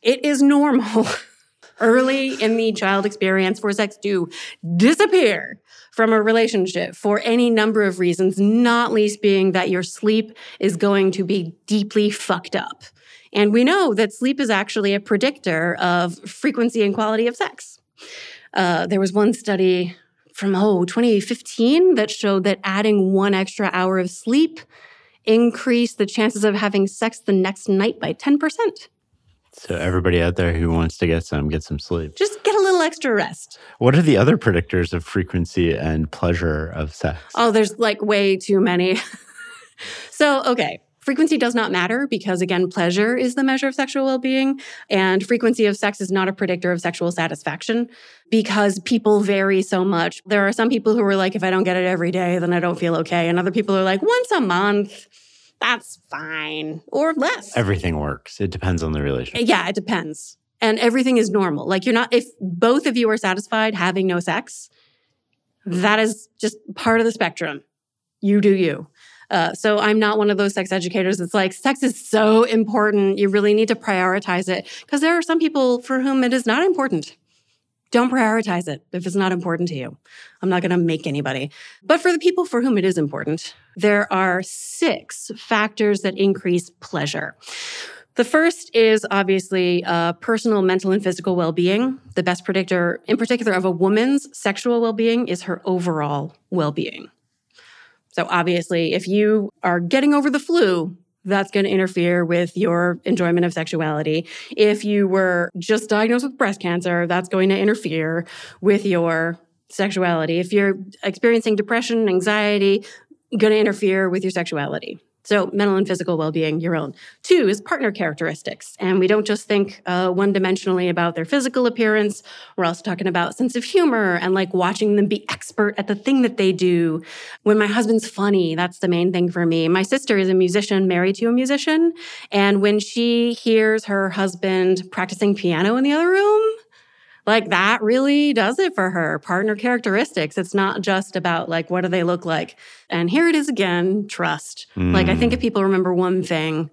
it is normal [laughs] early in the child experience for sex to disappear from a relationship for any number of reasons, not least being that your sleep is going to be deeply fucked up. And we know that sleep is actually a predictor of frequency and quality of sex. Uh, there was one study from oh 2015 that showed that adding one extra hour of sleep increased the chances of having sex the next night by 10%. So everybody out there who wants to get some, get some sleep. Just get a little extra rest. What are the other predictors of frequency and pleasure of sex? Oh, there's like way too many. [laughs] so, okay. Frequency does not matter because, again, pleasure is the measure of sexual well being, and frequency of sex is not a predictor of sexual satisfaction because people vary so much. There are some people who are like, if I don't get it every day, then I don't feel okay. And other people are like, once a month, that's fine, or less. Everything works. It depends on the relationship. Yeah, it depends. And everything is normal. Like, you're not, if both of you are satisfied having no sex, that is just part of the spectrum. You do you. Uh, so I'm not one of those sex educators that's like, sex is so important. You really need to prioritize it. Because there are some people for whom it is not important. Don't prioritize it if it's not important to you. I'm not going to make anybody. But for the people for whom it is important, there are six factors that increase pleasure. The first is obviously uh, personal, mental, and physical well being. The best predictor, in particular, of a woman's sexual well being is her overall well being. So obviously, if you are getting over the flu, that's going to interfere with your enjoyment of sexuality. If you were just diagnosed with breast cancer, that's going to interfere with your sexuality. If you're experiencing depression, anxiety, going to interfere with your sexuality. So, mental and physical well being, your own. Two is partner characteristics. And we don't just think uh, one dimensionally about their physical appearance. We're also talking about sense of humor and like watching them be expert at the thing that they do. When my husband's funny, that's the main thing for me. My sister is a musician, married to a musician. And when she hears her husband practicing piano in the other room, like that really does it for her partner characteristics. It's not just about like what do they look like? And here it is again trust. Mm. like i think if mm. people remember one thing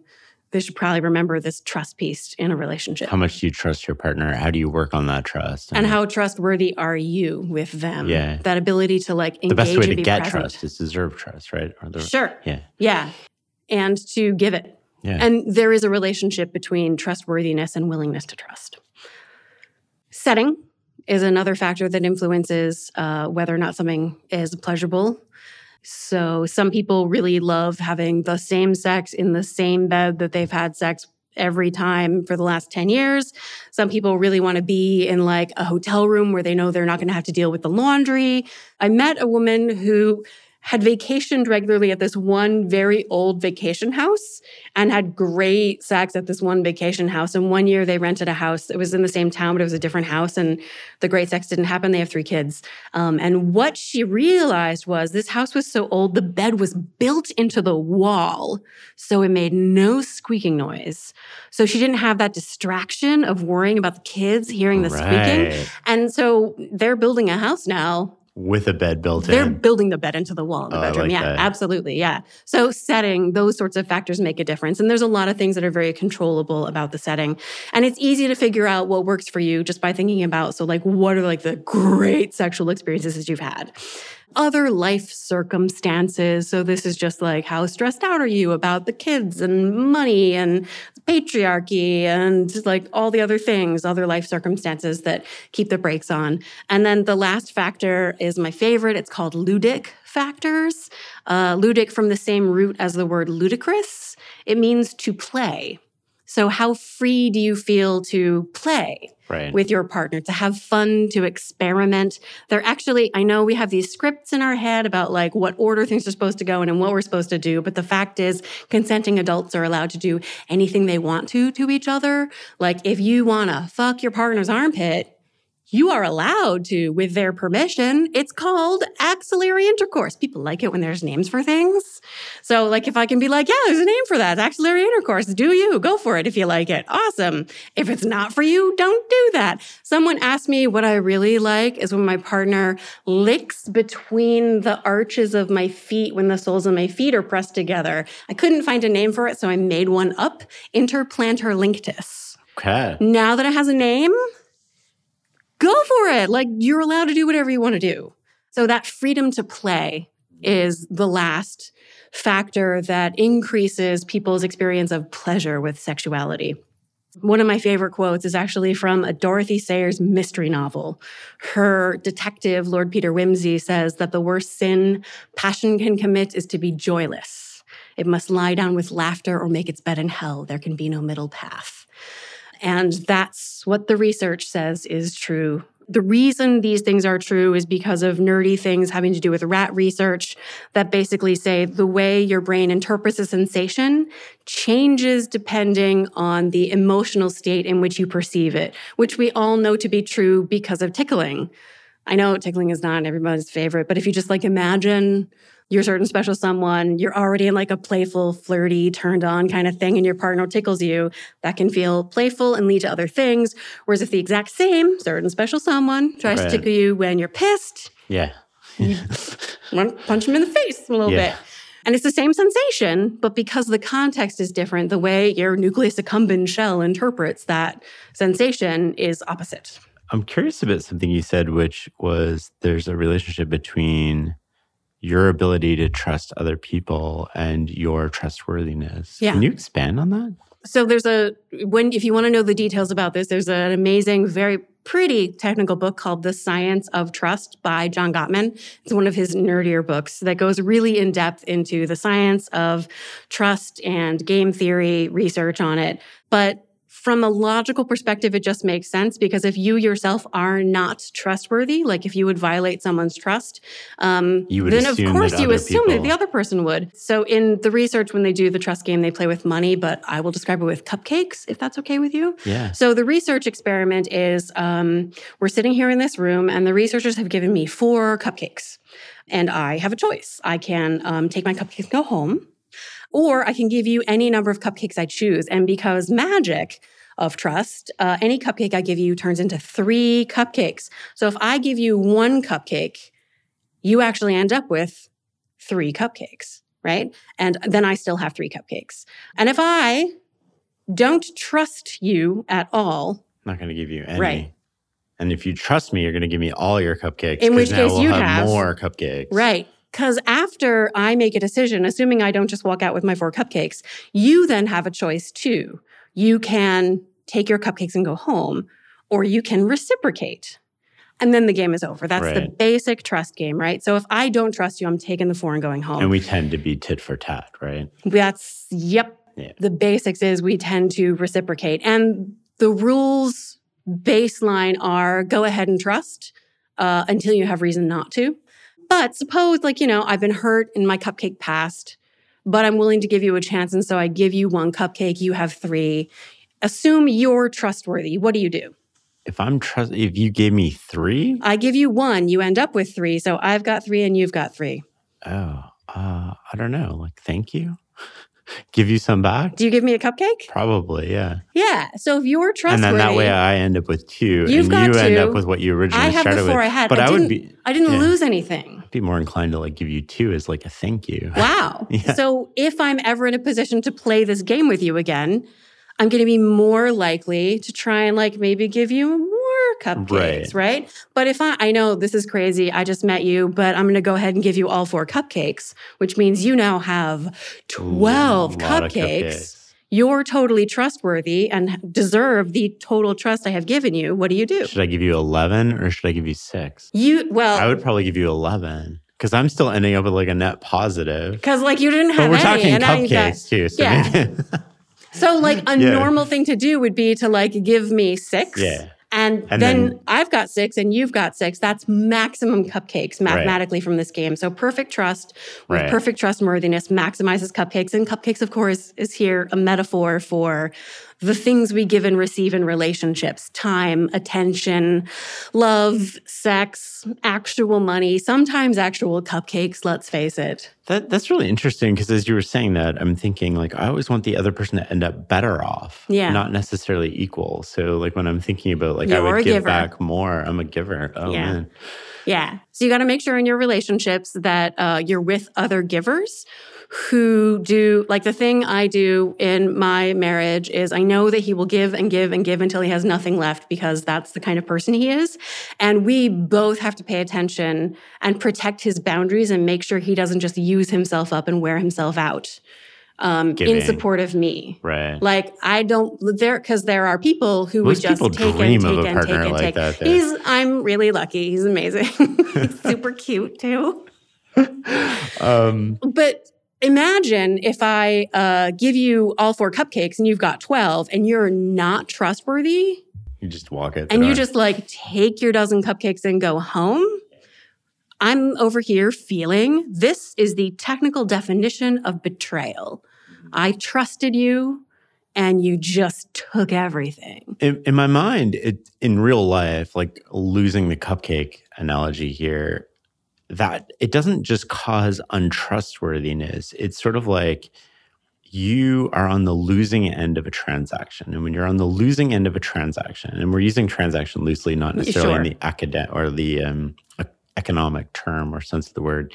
they should probably remember this trust piece in a relationship. How much do you trust your partner? How do you work on that trust? And, and how trustworthy are you with them? Yeah. That ability to like engage the best way to get present. trust is deserve trust right? The, sure. Yeah. Yeah. And to give it. Yeah. and there is a relationship between trustworthiness and willingness to trust Setting is another factor that influences uh, whether or not something is pleasurable. So, some people really love having the same sex in the same bed that they've had sex every time for the last 10 years. Some people really want to be in like a hotel room where they know they're not going to have to deal with the laundry. I met a woman who had vacationed regularly at this one very old vacation house and had great sex at this one vacation house. And one year they rented a house. It was in the same town, but it was a different house. And the great sex didn't happen. They have three kids. Um, and what she realized was this house was so old, the bed was built into the wall. So it made no squeaking noise. So she didn't have that distraction of worrying about the kids hearing the Right. squeaking. And so they're building a house now With a bed built in. they're building the bed into the wall in the Oh, bedroom. like yeah, that. absolutely. Yeah. So setting, those sorts of factors make a difference. And there's a lot of things that are very controllable about the setting. And it's easy to figure out what works for you just by thinking about, so like, what are like the great sexual experiences that you've had? Other life circumstances. So this is just like, how stressed out are you about the kids and money and patriarchy and like all the other things, other life circumstances that keep the brakes on. And then the last factor is my favorite. It's called ludic factors. Uh, ludic from the same root as the word ludicrous. It means to play. So, how free do you feel to play? right. with your partner to have fun, to experiment. They're actually, I know we have these scripts in our head about like what order things are supposed to go in and what we're supposed to do. But the fact is, consenting adults are allowed to do anything they want to to each other. Like if you want to fuck your partner's armpit, you are allowed to with their permission. It's called axillary intercourse. People like it when there's names for things. So, like, if I can be like, yeah, there's a name for that, axillary intercourse, do you? Go for it if you like it. Awesome. If it's not for you, don't do that. Someone asked me what I really like is when my partner licks between the arches of my feet when the soles of my feet are pressed together. I couldn't find a name for it, so I made one up interplantar linctus. okay. Now that it has a name, go for it. Like you're allowed to do whatever you want to do. So that freedom to play is the last factor that increases people's experience of pleasure with sexuality. One of my favorite quotes is actually from a Dorothy Sayers mystery novel. Her detective, Lord Peter Wimsey, says that the worst sin passion can commit is to be joyless. It must lie down with laughter or make its bed in hell. There can be no middle path. And that's what the research says is true. The reason these things are true is because of nerdy things having to do with rat research that basically say the way your brain interprets a sensation changes depending on the emotional state in which you perceive it, which we all know to be true because of tickling. I know tickling is not everybody's favorite, but if you just like imagine you're a certain special someone, you're already in like a playful, flirty, turned on kind of thing, and your partner tickles you, that can feel playful and lead to other things. Whereas if the exact same certain special someone tries Right. to tickle you when you're pissed, Yeah. want to punch him in the face a little Yeah. bit. And it's the same sensation, but because the context is different, the way your nucleus accumbens shell interprets that sensation is opposite. I'm curious about something you said, which was there's a relationship between your ability to trust other people and your trustworthiness. Yeah. Can you expand on that? So there's a when if you want to know the details about this, there's an amazing, very pretty technical book called The Science of Trust by John Gottman. It's one of his nerdier books that goes really in depth into the science of trust and game theory research on it. But from a logical perspective, it just makes sense because if you yourself are not trustworthy, like if you would violate someone's trust, um, then of course you assume that the other person would. So in the research, when they do the trust game, they play with money, but I will describe it with cupcakes, if that's okay with you. Yeah. So the research experiment is um, we're sitting here in this room, and the researchers have given me four cupcakes, and I have a choice. I can um, take my cupcakes and go home, or I can give you any number of cupcakes I choose. And because magic of trust, uh, any cupcake I give you turns into three cupcakes. So if I give you one cupcake, you actually end up with three cupcakes, right? And then I still have three cupcakes. And if I don't trust you at all, I'm not going to give you any. Right. And if you trust me, you're going to give me all your cupcakes. In which now case we'll you'd have, have- more cupcakes. Right. Because after I make a decision, assuming I don't just walk out with my four cupcakes, you then have a choice too. You can take your cupcakes and go home, or you can reciprocate. And then the game is over. That's the basic trust game, right? So if I don't trust you, I'm taking the four and going home. And we tend to be tit for tat, right? That's, yep. Yeah. The basics is we tend to reciprocate. And the rules baseline are go ahead and trust uh, until you have reason not to. But suppose, like, you know, I've been hurt in my cupcake past, but I'm willing to give you a chance. And so I give you one cupcake, you have three. Assume you're trustworthy. What do you do? If I'm trust, if you gave me three, I give you one, you end up with three. So I've got three and you've got three. oh, uh, I don't know. Like, thank you. [laughs] Give you some back? Do you give me a cupcake? Probably, yeah. Yeah. So if you're trustworthy, And then that way I end up with two, You've and got you end up with what you originally I have started with. I had. But I, I, didn't, would be I didn't yeah. lose anything. I'd be more inclined to like give you two as like a thank you. Wow. [laughs] Yeah. So if I'm ever in a position to play this game with you again, I'm going to be more likely to try and like maybe give you more cupcakes, right? But if I, I know this is crazy, I just met you, but I'm going to go ahead and give you all four cupcakes, which means you now have 12 Ooh, of cupcakes. You're totally trustworthy and deserve the total trust I have given you. What do you do? Should I give you 11 or should I give you six? You, well, I would probably give you 11 because I'm still ending up with like a net positive. because like you didn't have But we're any. talking and now got- cupcakes too. So Yeah. maybe, [laughs] [laughs] So, like a Yeah. normal thing to do would be to like give me six. Yeah. And, And then, then- I've got six and you've got six. That's maximum cupcakes mathematically from this game. So perfect trust with Right. perfect trustworthiness maximizes cupcakes. And cupcakes, of course, is here a metaphor for the things we give and receive in relationships time, attention, love, sex, actual money, sometimes actual cupcakes, let's face it. that, that's really interesting because as you were saying that, I'm thinking like I always want the other person to end up better off, Yeah. not necessarily equal. So like when I'm thinking about like I You're would give giver. back more, I'm a giver. Oh Yeah. man, Yeah. So you got to make sure in your relationships that uh, you're with other givers who do like the thing I do in my marriage is I know that he will give and give and give until he has nothing left because that's the kind of person he is. And we both have to pay attention and protect his boundaries and make sure he doesn't just use himself up and wear himself out um, in support of me. right? Like I don't there because there are people who Most would just people take dream and of take a and take and like take. that, though. He's I'm really lucky. He's amazing. [laughs] He's [laughs] super cute too. [laughs] Um, But imagine if I uh, give you all four cupcakes and you've got twelve and you're not trustworthy you just walk it, and you just like take your dozen cupcakes and go home. I'm over here feeling this is the technical definition of betrayal. I trusted you and you just took everything. in, in my mind, it in real life, like losing the cupcake analogy here, that it doesn't just cause untrustworthiness. It's sort of like you are on the losing end of a transaction. And when you're on the losing end of a transaction, and we're using transaction loosely, not necessarily in the academic or the um, economic term or sense of the word,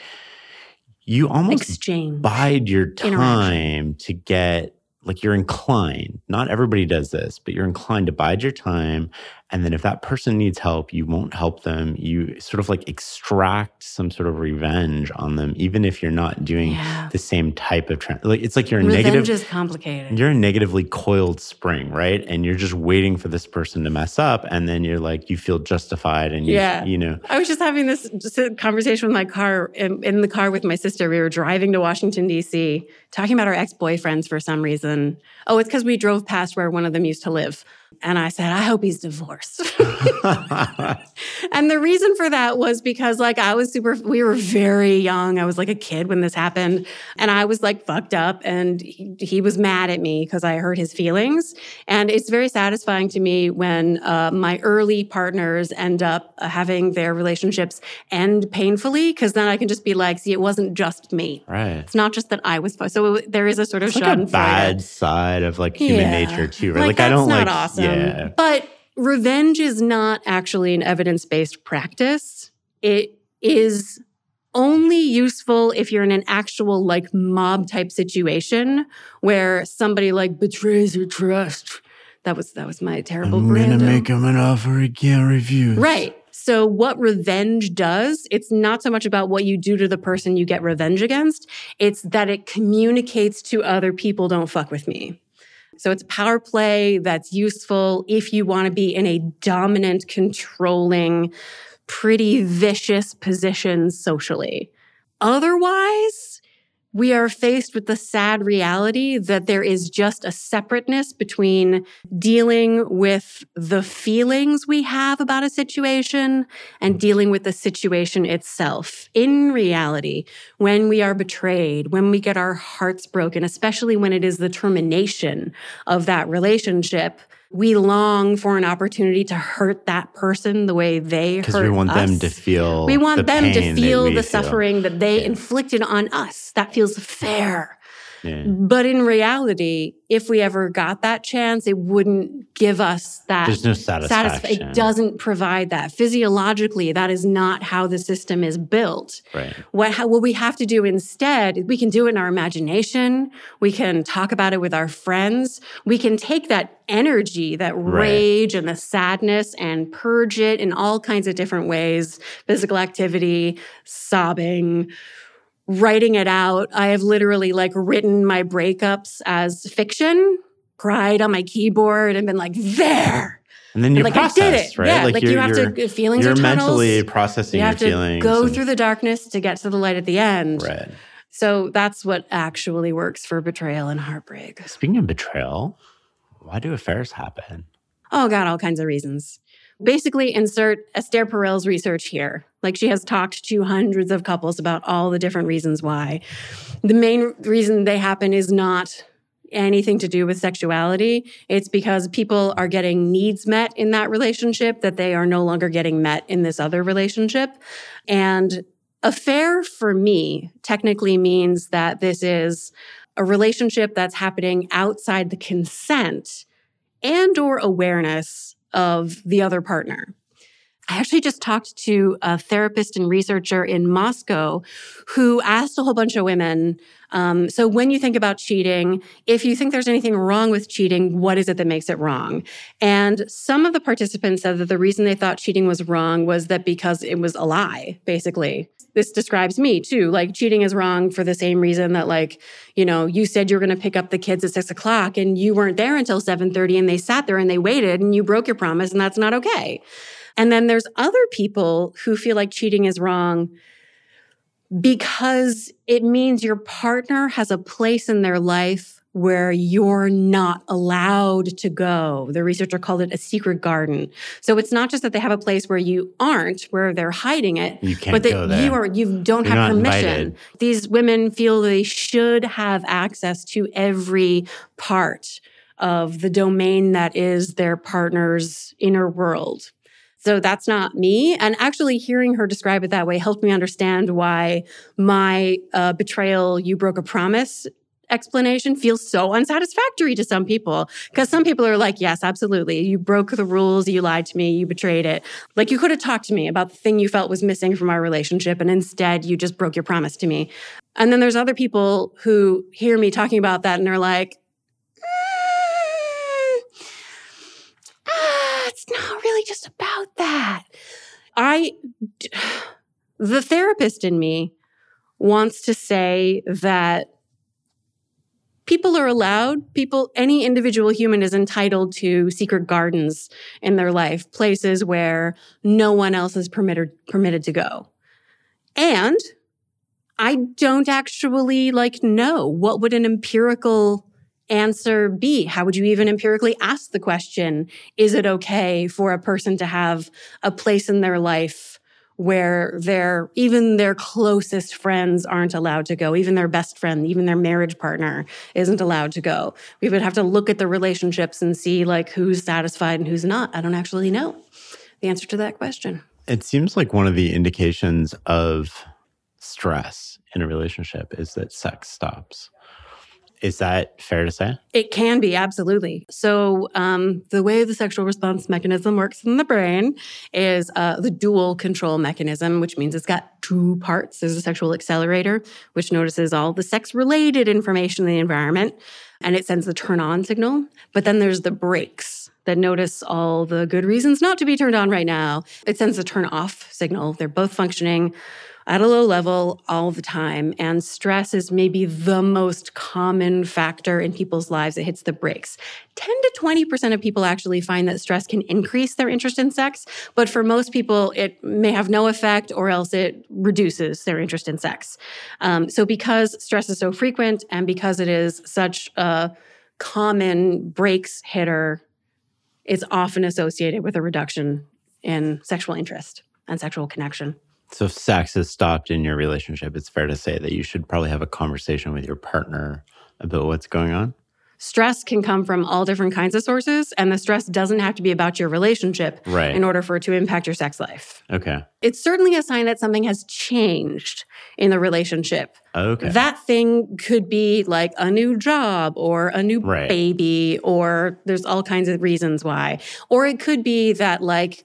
you almost Exchange. bide your time to get like you're inclined not everybody does this but you're inclined to bide your time and then if that person needs help you won't help them you sort of like extract some sort of revenge on them even if you're not doing Yeah. the same type of trans like it's like you're a Revenge negative is complicated. you're a negatively coiled spring right and you're just waiting for this person to mess up and then you're like you feel justified and you, Yeah. you know I was just having this conversation with my car in, in the car with my sister. We were driving to Washington D.C. talking about our ex boyfriends for some reason. Oh, it's because we drove past where one of them used to live, and I said, "I hope he's divorced." [laughs] and the reason for that was because like I was super. We were very young. I was like a kid when this happened, and I was like fucked up, and he, he was mad at me because I hurt his feelings. And it's very satisfying to me when uh, my early partners end up uh, having their relationships end painfully, because then I can just be like, see, it wasn't just me. right It's not just that I was. fu- So there is a sort of it's like a bad side of like human Yeah. nature too right like, that's i don't not like awesome. Yeah But revenge is not actually an evidence-based practice. It is only useful if you're in an actual like mob type situation where somebody like betrays your trust. That was that was my terrible Brando. him an offer he can't refuse. Right. So, what revenge does, it's not so much about what you do to the person you get revenge against, it's that it communicates to other people, don't fuck with me. So, it's power play that's useful if you want to be in a dominant, controlling, pretty vicious position socially. Otherwise, we are faced with the sad reality that there is just a separateness between dealing with the feelings we have about a situation and dealing with the situation itself. In reality, when we are betrayed, when we get our hearts broken, especially when it is the termination of that relationship, we long for an opportunity to hurt that person the way they hurt Because we want us. them to feel We want the them to feel the suffering that they Yeah. inflicted on us. That feels fair. Yeah. But in reality, if we ever got that chance, it wouldn't give us that. There's no satisf- satisfaction. It doesn't provide that. Physiologically, that is not how the system is built. Right. What, how, what we have to do instead, we can do it in our imagination. We can talk about it with our friends. We can take that energy, that Right. rage and the sadness and purge it in all kinds of different ways physical activity, sobbing, writing it out. I have literally like written my breakups as fiction, cried on my keyboard and been like, there. And then you like process, I did it. right? Yeah, like, you you're- have to feelings You're are tunnels. mentally processing you your have to feelings. go and- through the darkness to get to the light at the end. Right. So that's what actually works for betrayal and heartbreak. Speaking of betrayal, why do affairs happen? Oh, God, all kinds of reasons. Basically, insert Esther Perel's research here. Like she has talked to hundreds of couples about all the different reasons why. The main reason they happen is not anything to do with sexuality. It's because people are getting needs met in that relationship that they are no longer getting met in this other relationship. And affair for me technically means that this is a relationship that's happening outside the consent and or awareness of the other partner. I actually just talked to a therapist and researcher in Moscow who asked a whole bunch of women. Um, so, when you think about cheating, if you think there's anything wrong with cheating, what is it that makes it wrong? And some of the participants said that the reason they thought cheating was wrong was that because it was a lie, basically. This describes me too. Like, cheating is wrong for the same reason that, like, you know, you said you were going to pick up the kids at six o'clock and you weren't there until 7:30 and they sat there and they waited and you broke your promise and that's not okay. And then there's other people who feel like cheating is wrong because it means your partner has a place in their life where you're not allowed to go. The researcher called it a secret garden. So it's not just that they have a place where you aren't, where they're hiding it, but that you are you don't You're have permission. invited. These women feel they should have access to every part of the domain that is their partner's inner world. So that's not me. And actually, hearing her describe it that way helped me understand why my uh, betrayal, you broke a promise explanation feels so unsatisfactory to some people. Because some people are like, yes, absolutely. You broke the rules. You lied to me. You betrayed it. Like you could have talked to me about the thing you felt was missing from our relationship. And instead, you just broke your promise to me. And then there's other people who hear me talking about that and they're like, "Mm, ah, it's not really just about that. I, [sighs] the therapist in me wants to say that people are allowed, people, any individual human is entitled to secret gardens in their life, places where no one else is permitted, permitted to go. And I don't actually like know what would an empirical answer be? How would you even empirically ask the question? Is it okay for a person to have a place in their life where their even their closest friends aren't allowed to go, even their best friend, even their marriage partner isn't allowed to go? We would have to look at the relationships and see like who's satisfied and who's not. I don't actually know the answer to that question. It seems like one of the indications of stress in a relationship is that sex stops. Is that fair to say? It can be, absolutely. So, um, the way the sexual response mechanism works in the brain is uh, the dual control mechanism, which means it's got two parts. There's a sexual accelerator, which notices all the sex related information in the environment and it sends the turn on signal. But then there's the brakes that notice all the good reasons not to be turned on right now. It sends the turn off signal. They're both functioning at a low level all the time. And stress is maybe the most common factor in people's lives that hits the brakes. 10 to 20% of people actually find that stress can increase their interest in sex. But for most people, it may have no effect or else it reduces their interest in sex. Um, so because stress is so frequent and because it is such a common brakes hitter, it's often associated with a reduction in sexual interest and sexual connection. So if sex is stopped in your relationship, it's fair to say that you should probably have a conversation with your partner about what's going on. Stress can come from all different kinds of sources, and the stress doesn't have to be about your relationship right. in order for it to impact your sex life. Okay. It's certainly a sign that something has changed in the relationship. Okay. That thing could be like a new job or a new right. baby, or there's all kinds of reasons why. Or it could be that, like,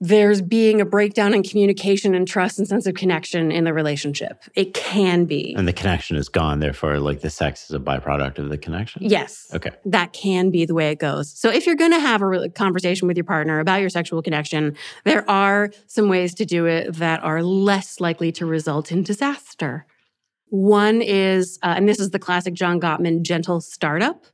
there's being a breakdown in communication and trust and sense of connection in the relationship. It can be. And the connection is gone. Therefore, like the sex is a byproduct of the connection? Yes. Okay. That can be the way it goes. So if you're going to have a conversation with your partner about your sexual connection, there are some ways to do it that are less likely to result in disaster. One is, uh, and this is the classic John Gottman gentle startup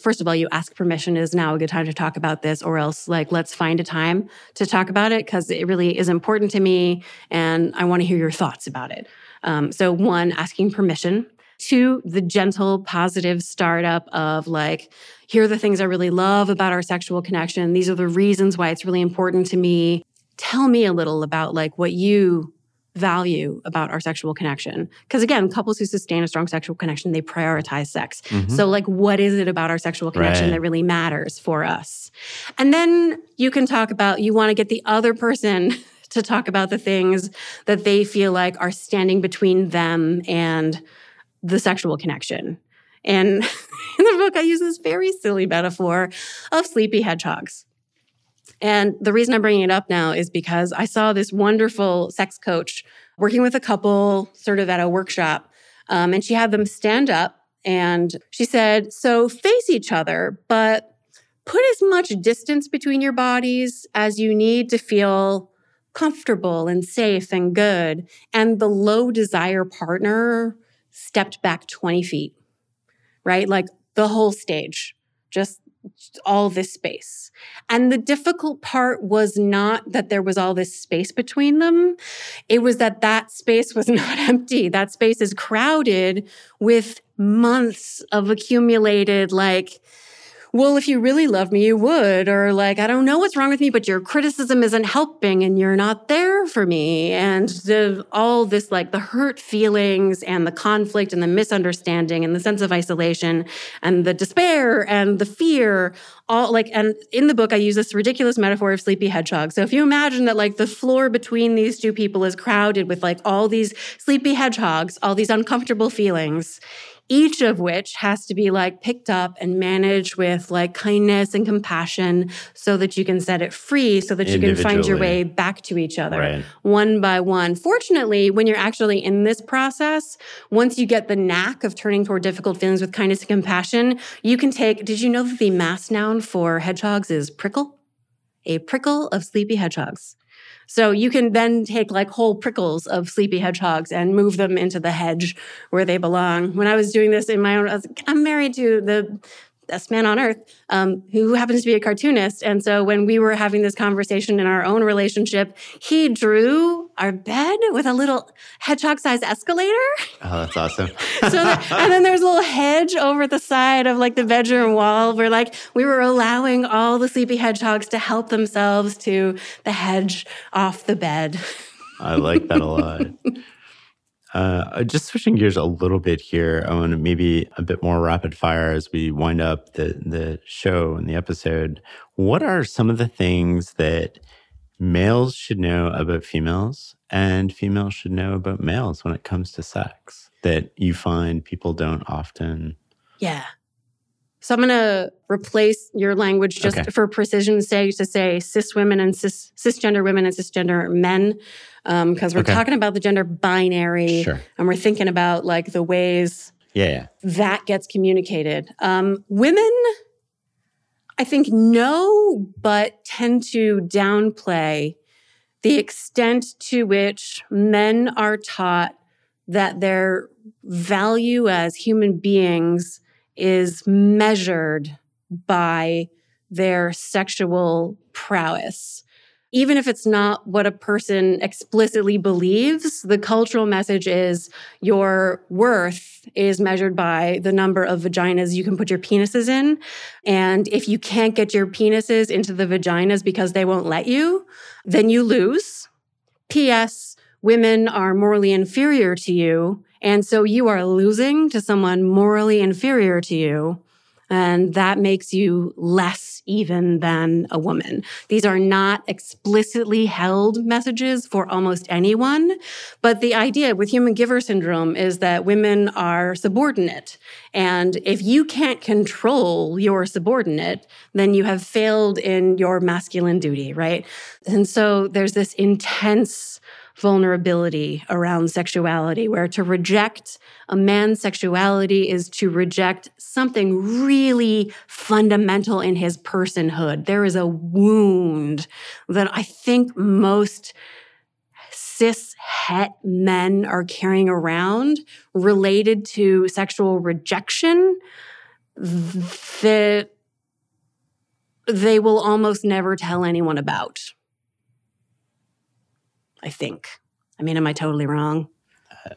first of all, you ask permission is now a good time to talk about this, or else, like, let's find a time to talk about it because it really is important to me and I want to hear your thoughts about it. Um, so, one, asking permission. Two, the gentle, positive startup of like, here are the things I really love about our sexual connection. These are the reasons why it's really important to me. Tell me a little about like what you value about our sexual connection. Because again, couples who sustain a strong sexual connection, they prioritize sex. Mm-hmm. So, like, what is it about our sexual connection right. that really matters for us? And then you can talk about, you want to get the other person [laughs] to talk about the things that they feel like are standing between them and the sexual connection. And [laughs] in the book, I use this very silly metaphor of sleepy hedgehogs. And the reason I'm bringing it up now is because I saw this wonderful sex coach working with a couple sort of at a workshop. Um, and she had them stand up and she said, So face each other, but put as much distance between your bodies as you need to feel comfortable and safe and good. And the low desire partner stepped back 20 feet, right? Like the whole stage, just all this space. And the difficult part was not that there was all this space between them. It was that that space was [laughs] not empty. That space is crowded with months of accumulated, like, well, if you really love me, you would. Or like, I don't know what's wrong with me, but your criticism isn't helping and you're not there for me. And the, all this, like the hurt feelings and the conflict and the misunderstanding and the sense of isolation and the despair and the fear, all like, and in the book, I use this ridiculous metaphor of sleepy hedgehog. So if you imagine that like the floor between these two people is crowded with like all these sleepy hedgehogs, all these uncomfortable feelings, each of which has to be like picked up and managed with like kindness and compassion so that you can set it free so that you can find your way back to each other right. one by one. Fortunately, when you're actually in this process, once you get the knack of turning toward difficult feelings with kindness and compassion, you can take, did you know that the mass noun for hedgehogs is prickle? A prickle of sleepy hedgehogs. So you can then take like whole prickles of sleepy hedgehogs and move them into the hedge where they belong. When I was doing this in my own, I was, I'm married to the best man on earth, um, who happens to be a cartoonist. And so when we were having this conversation in our own relationship, he drew our bed with a little hedgehog sized escalator. [laughs] Oh, that's awesome. so that, and then there's a little hedge over the side of like the bedroom wall where like we were allowing all the sleepy hedgehogs to help themselves to the hedge off the bed. I like that a lot. [laughs] Uh, just switching gears a little bit here, I want to maybe a bit more rapid fire as we wind up the the show and the episode. What are some of the things that males should know about females and females should know about males when it comes to sex that you find people don't often? Yeah. So I'm going to replace your language just okay. for precision's sake to say cis women and cis, cisgender women and cisgender men because um, we're okay. talking about the gender binary sure. and we're thinking about like the ways yeah, yeah. that gets communicated. Um, women, I think, know, but tend to downplay the extent to which men are taught that their value as human beings is measured by their sexual prowess. Even if it's not what a person explicitly believes, the cultural message is your worth is measured by the number of vaginas you can put your penises in. And if you can't get your penises into the vaginas because they won't let you, then you lose. P.S. Women are morally inferior to you. And so you are losing to someone morally inferior to you. And that makes you less even than a woman. These are not explicitly held messages for almost anyone. But the idea with human giver syndrome is that women are subordinate. And if you can't control your subordinate, then you have failed in your masculine duty, right? And so there's this intense vulnerability around sexuality, where to reject a man's sexuality is to reject something really fundamental in his personhood. There is a wound that I think most cis het men are carrying around related to sexual rejection that they will almost never tell anyone about. I think. I mean, am I totally wrong?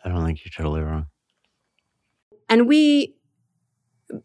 I don't think you're totally wrong. And we,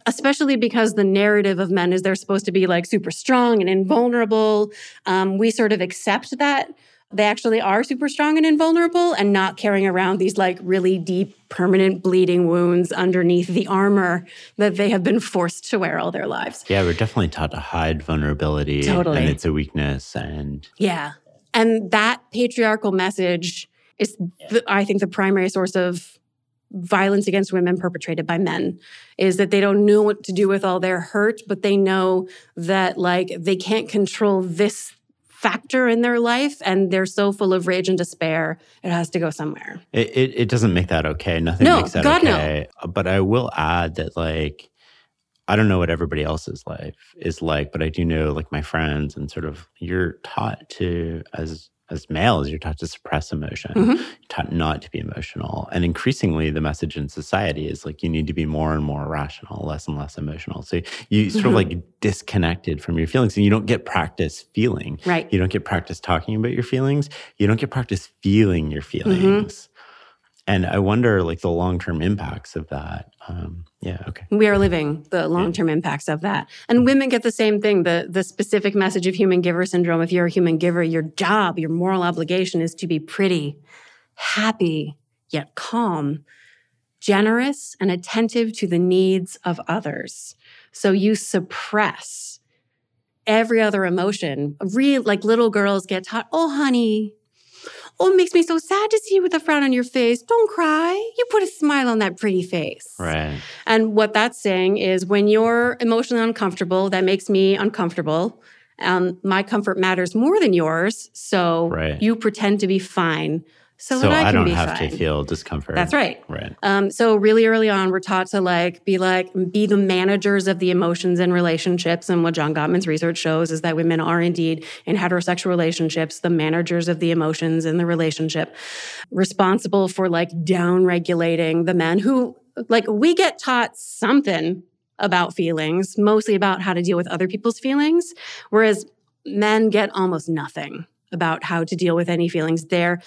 especially because the narrative of men is they're supposed to be like super strong and invulnerable, um, we sort of accept that they actually are super strong and invulnerable and not carrying around these like really deep, permanent bleeding wounds underneath the armor that they have been forced to wear all their lives. Yeah, we're definitely taught to hide vulnerability Totally. and it's a weakness and Yeah. And that patriarchal message is, the, I think, the primary source of violence against women perpetrated by men is that they don't know what to do with all their hurt, but they know that like they can't control this factor in their life and they're so full of rage and despair it has to go somewhere It, it, it doesn't make that okay. Nothing No, makes that God, no. okay. But I will add that, like, I don't know what everybody else's life is like, but I do know, like, my friends and sort of you're taught to, as as males, you're taught to suppress emotion, Mhm. you're taught not to be emotional. And increasingly, the message in society is like you need to be more and more rational, less and less emotional. So you sort of Mhm. like disconnected from your feelings and you don't get practice feeling. right You don't get practice talking about your feelings. You don't get practice feeling your Mm-hmm. feelings. And I wonder, like, the long term impacts of that. Um, yeah, okay. we are living the long-term impacts of that. And women get the same thing. The the specific message of human giver syndrome if you're a human giver your job your moral obligation is to be pretty happy yet calm generous and attentive to the needs of others. So you suppress every other emotion. Real like little girls get taught oh honey oh it makes me so sad to see you with a frown on your face don't cry you put a smile on that pretty face Right. and what that's saying is when you're emotionally uncomfortable, that makes me uncomfortable. Um, my comfort matters more than yours. So Right. you pretend to be fine so, So, I, I, don't have fine. to feel discomfort. That's right. Right. Um, so really early on, we're taught to like be like be the managers of the emotions in relationships. And what John Gottman's research shows is that women are indeed in heterosexual relationships the managers of the emotions in the relationship, responsible for like down regulating the men who like we get taught something about feelings, mostly about how to deal with other people's feelings, whereas men get almost nothing about how to deal with any feelings. They're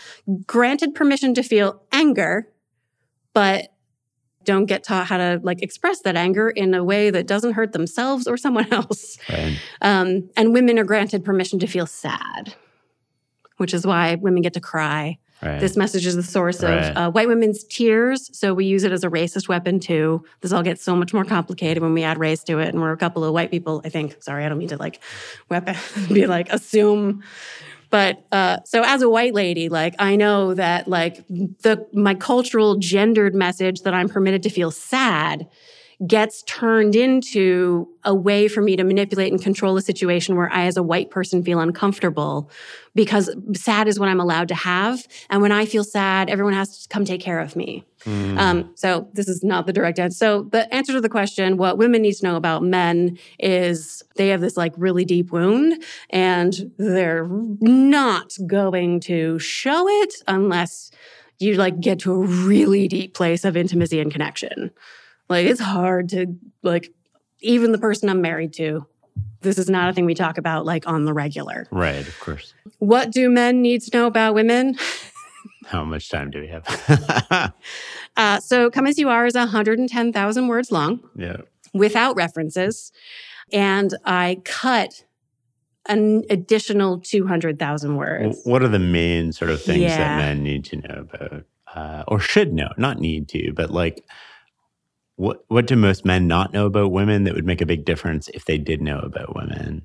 granted permission to feel anger, but don't get taught how to like express that anger in a way that doesn't hurt themselves or someone [laughs] else. Right. Um, and women are granted permission to feel sad, which is why women get to cry. Right. This message is the source Right. of uh, white women's tears. So we use it as a racist weapon too. This all gets so much more complicated when we add race to it. And we're a couple of white people, I think. Sorry, I don't mean to like weapon, [laughs] be like assume. But uh, so as a white lady, like I know that like the my cultural gendered message that I'm permitted to feel sad gets turned into a way for me to manipulate and control a situation where I, as a white person, feel uncomfortable because sad is what I'm allowed to have. And when I feel sad, everyone has to come take care of me. Mm. Um, so this is not the direct answer. So the answer to the question, what women need to know about men is they have this like really deep wound and they're not going to show it unless you like get to a really deep place of intimacy and connection. Like it's hard to like even the person I'm married to. This is not a thing we talk about like on the regular. Right, of course. What do men need to know about women? How much time do we have? [laughs] uh, so, Come As You Are is 110,000 words long. Yeah. Without references. And I cut an additional 200,000 words. What are the main sort of things yeah. that men need to know about uh, or should know? Not need to, but like what what do most men not know about women that would make a big difference if they did know about women?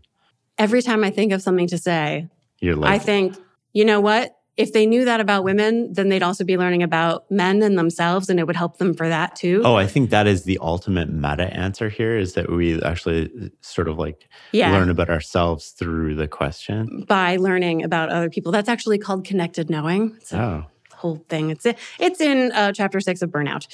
Every time I think of something to say, You're like, I think, you know what? If they knew that about women, then they'd also be learning about men and themselves, and it would help them for that too. Oh, I think that is the ultimate meta answer here is that we actually sort of like yeah. learn about ourselves through the question. By learning about other people. That's actually called connected knowing. It's oh. whole thing. It's, it's in uh, chapter six of Burnout.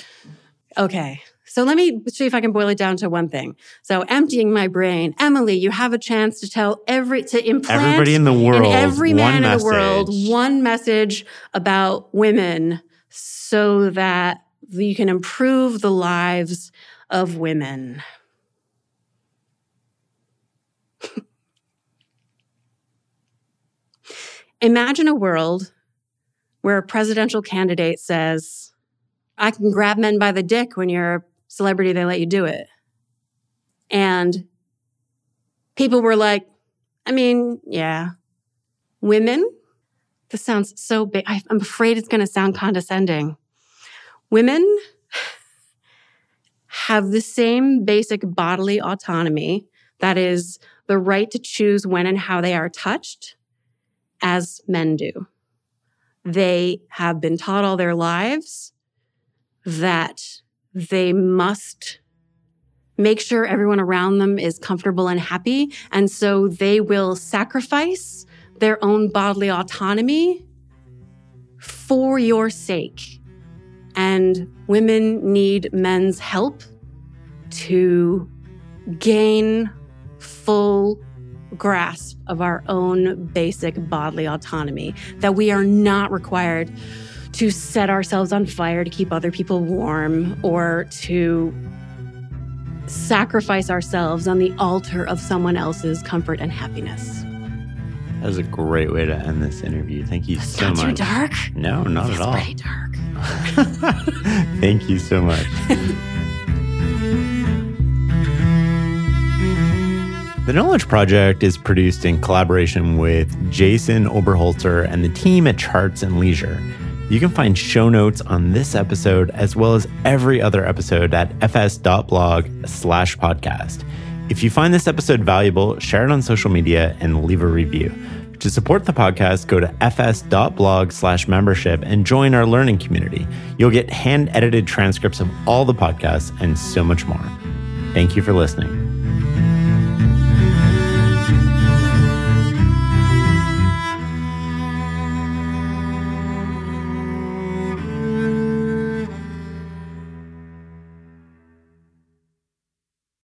Okay. So let me see if I can boil it down to one thing. So emptying my brain, Emily, you have a chance to tell every to implant everybody in the world, in every man in the world, one message about women, so that you can improve the lives of women. [laughs] Imagine a world where a presidential candidate says, I can grab men by the dick when you're celebrity, they let you do it. And people were like, I mean, yeah. Women, this sounds so big. I'm afraid it's going to sound condescending. Women [sighs] have the same basic bodily autonomy, that is, the right to choose when and how they are touched, as men do. They have been taught all their lives that they must make sure everyone around them is comfortable and happy. And so they will sacrifice their own bodily autonomy for your sake. And women need men's help to gain full grasp of our own basic bodily autonomy, that we are not required to set ourselves on fire to keep other people warm or to sacrifice ourselves on the altar of someone else's comfort and happiness. That was a great way to end this interview. Thank you so Not much. Too dark? No, not at all. Pretty dark. [laughs] [laughs] Thank you so much. [laughs] The Knowledge Project is produced in collaboration with Jason Oberholzer and the team at Charts and Leisure. You can find show notes on this episode as well as every other episode at fs.blog slash podcast. If you find this episode valuable, share it on social media and leave a review. To support the podcast, go to fs.blog slash membership and join our learning community. You'll get hand edited transcripts of all the podcasts and so much more. Thank you for listening.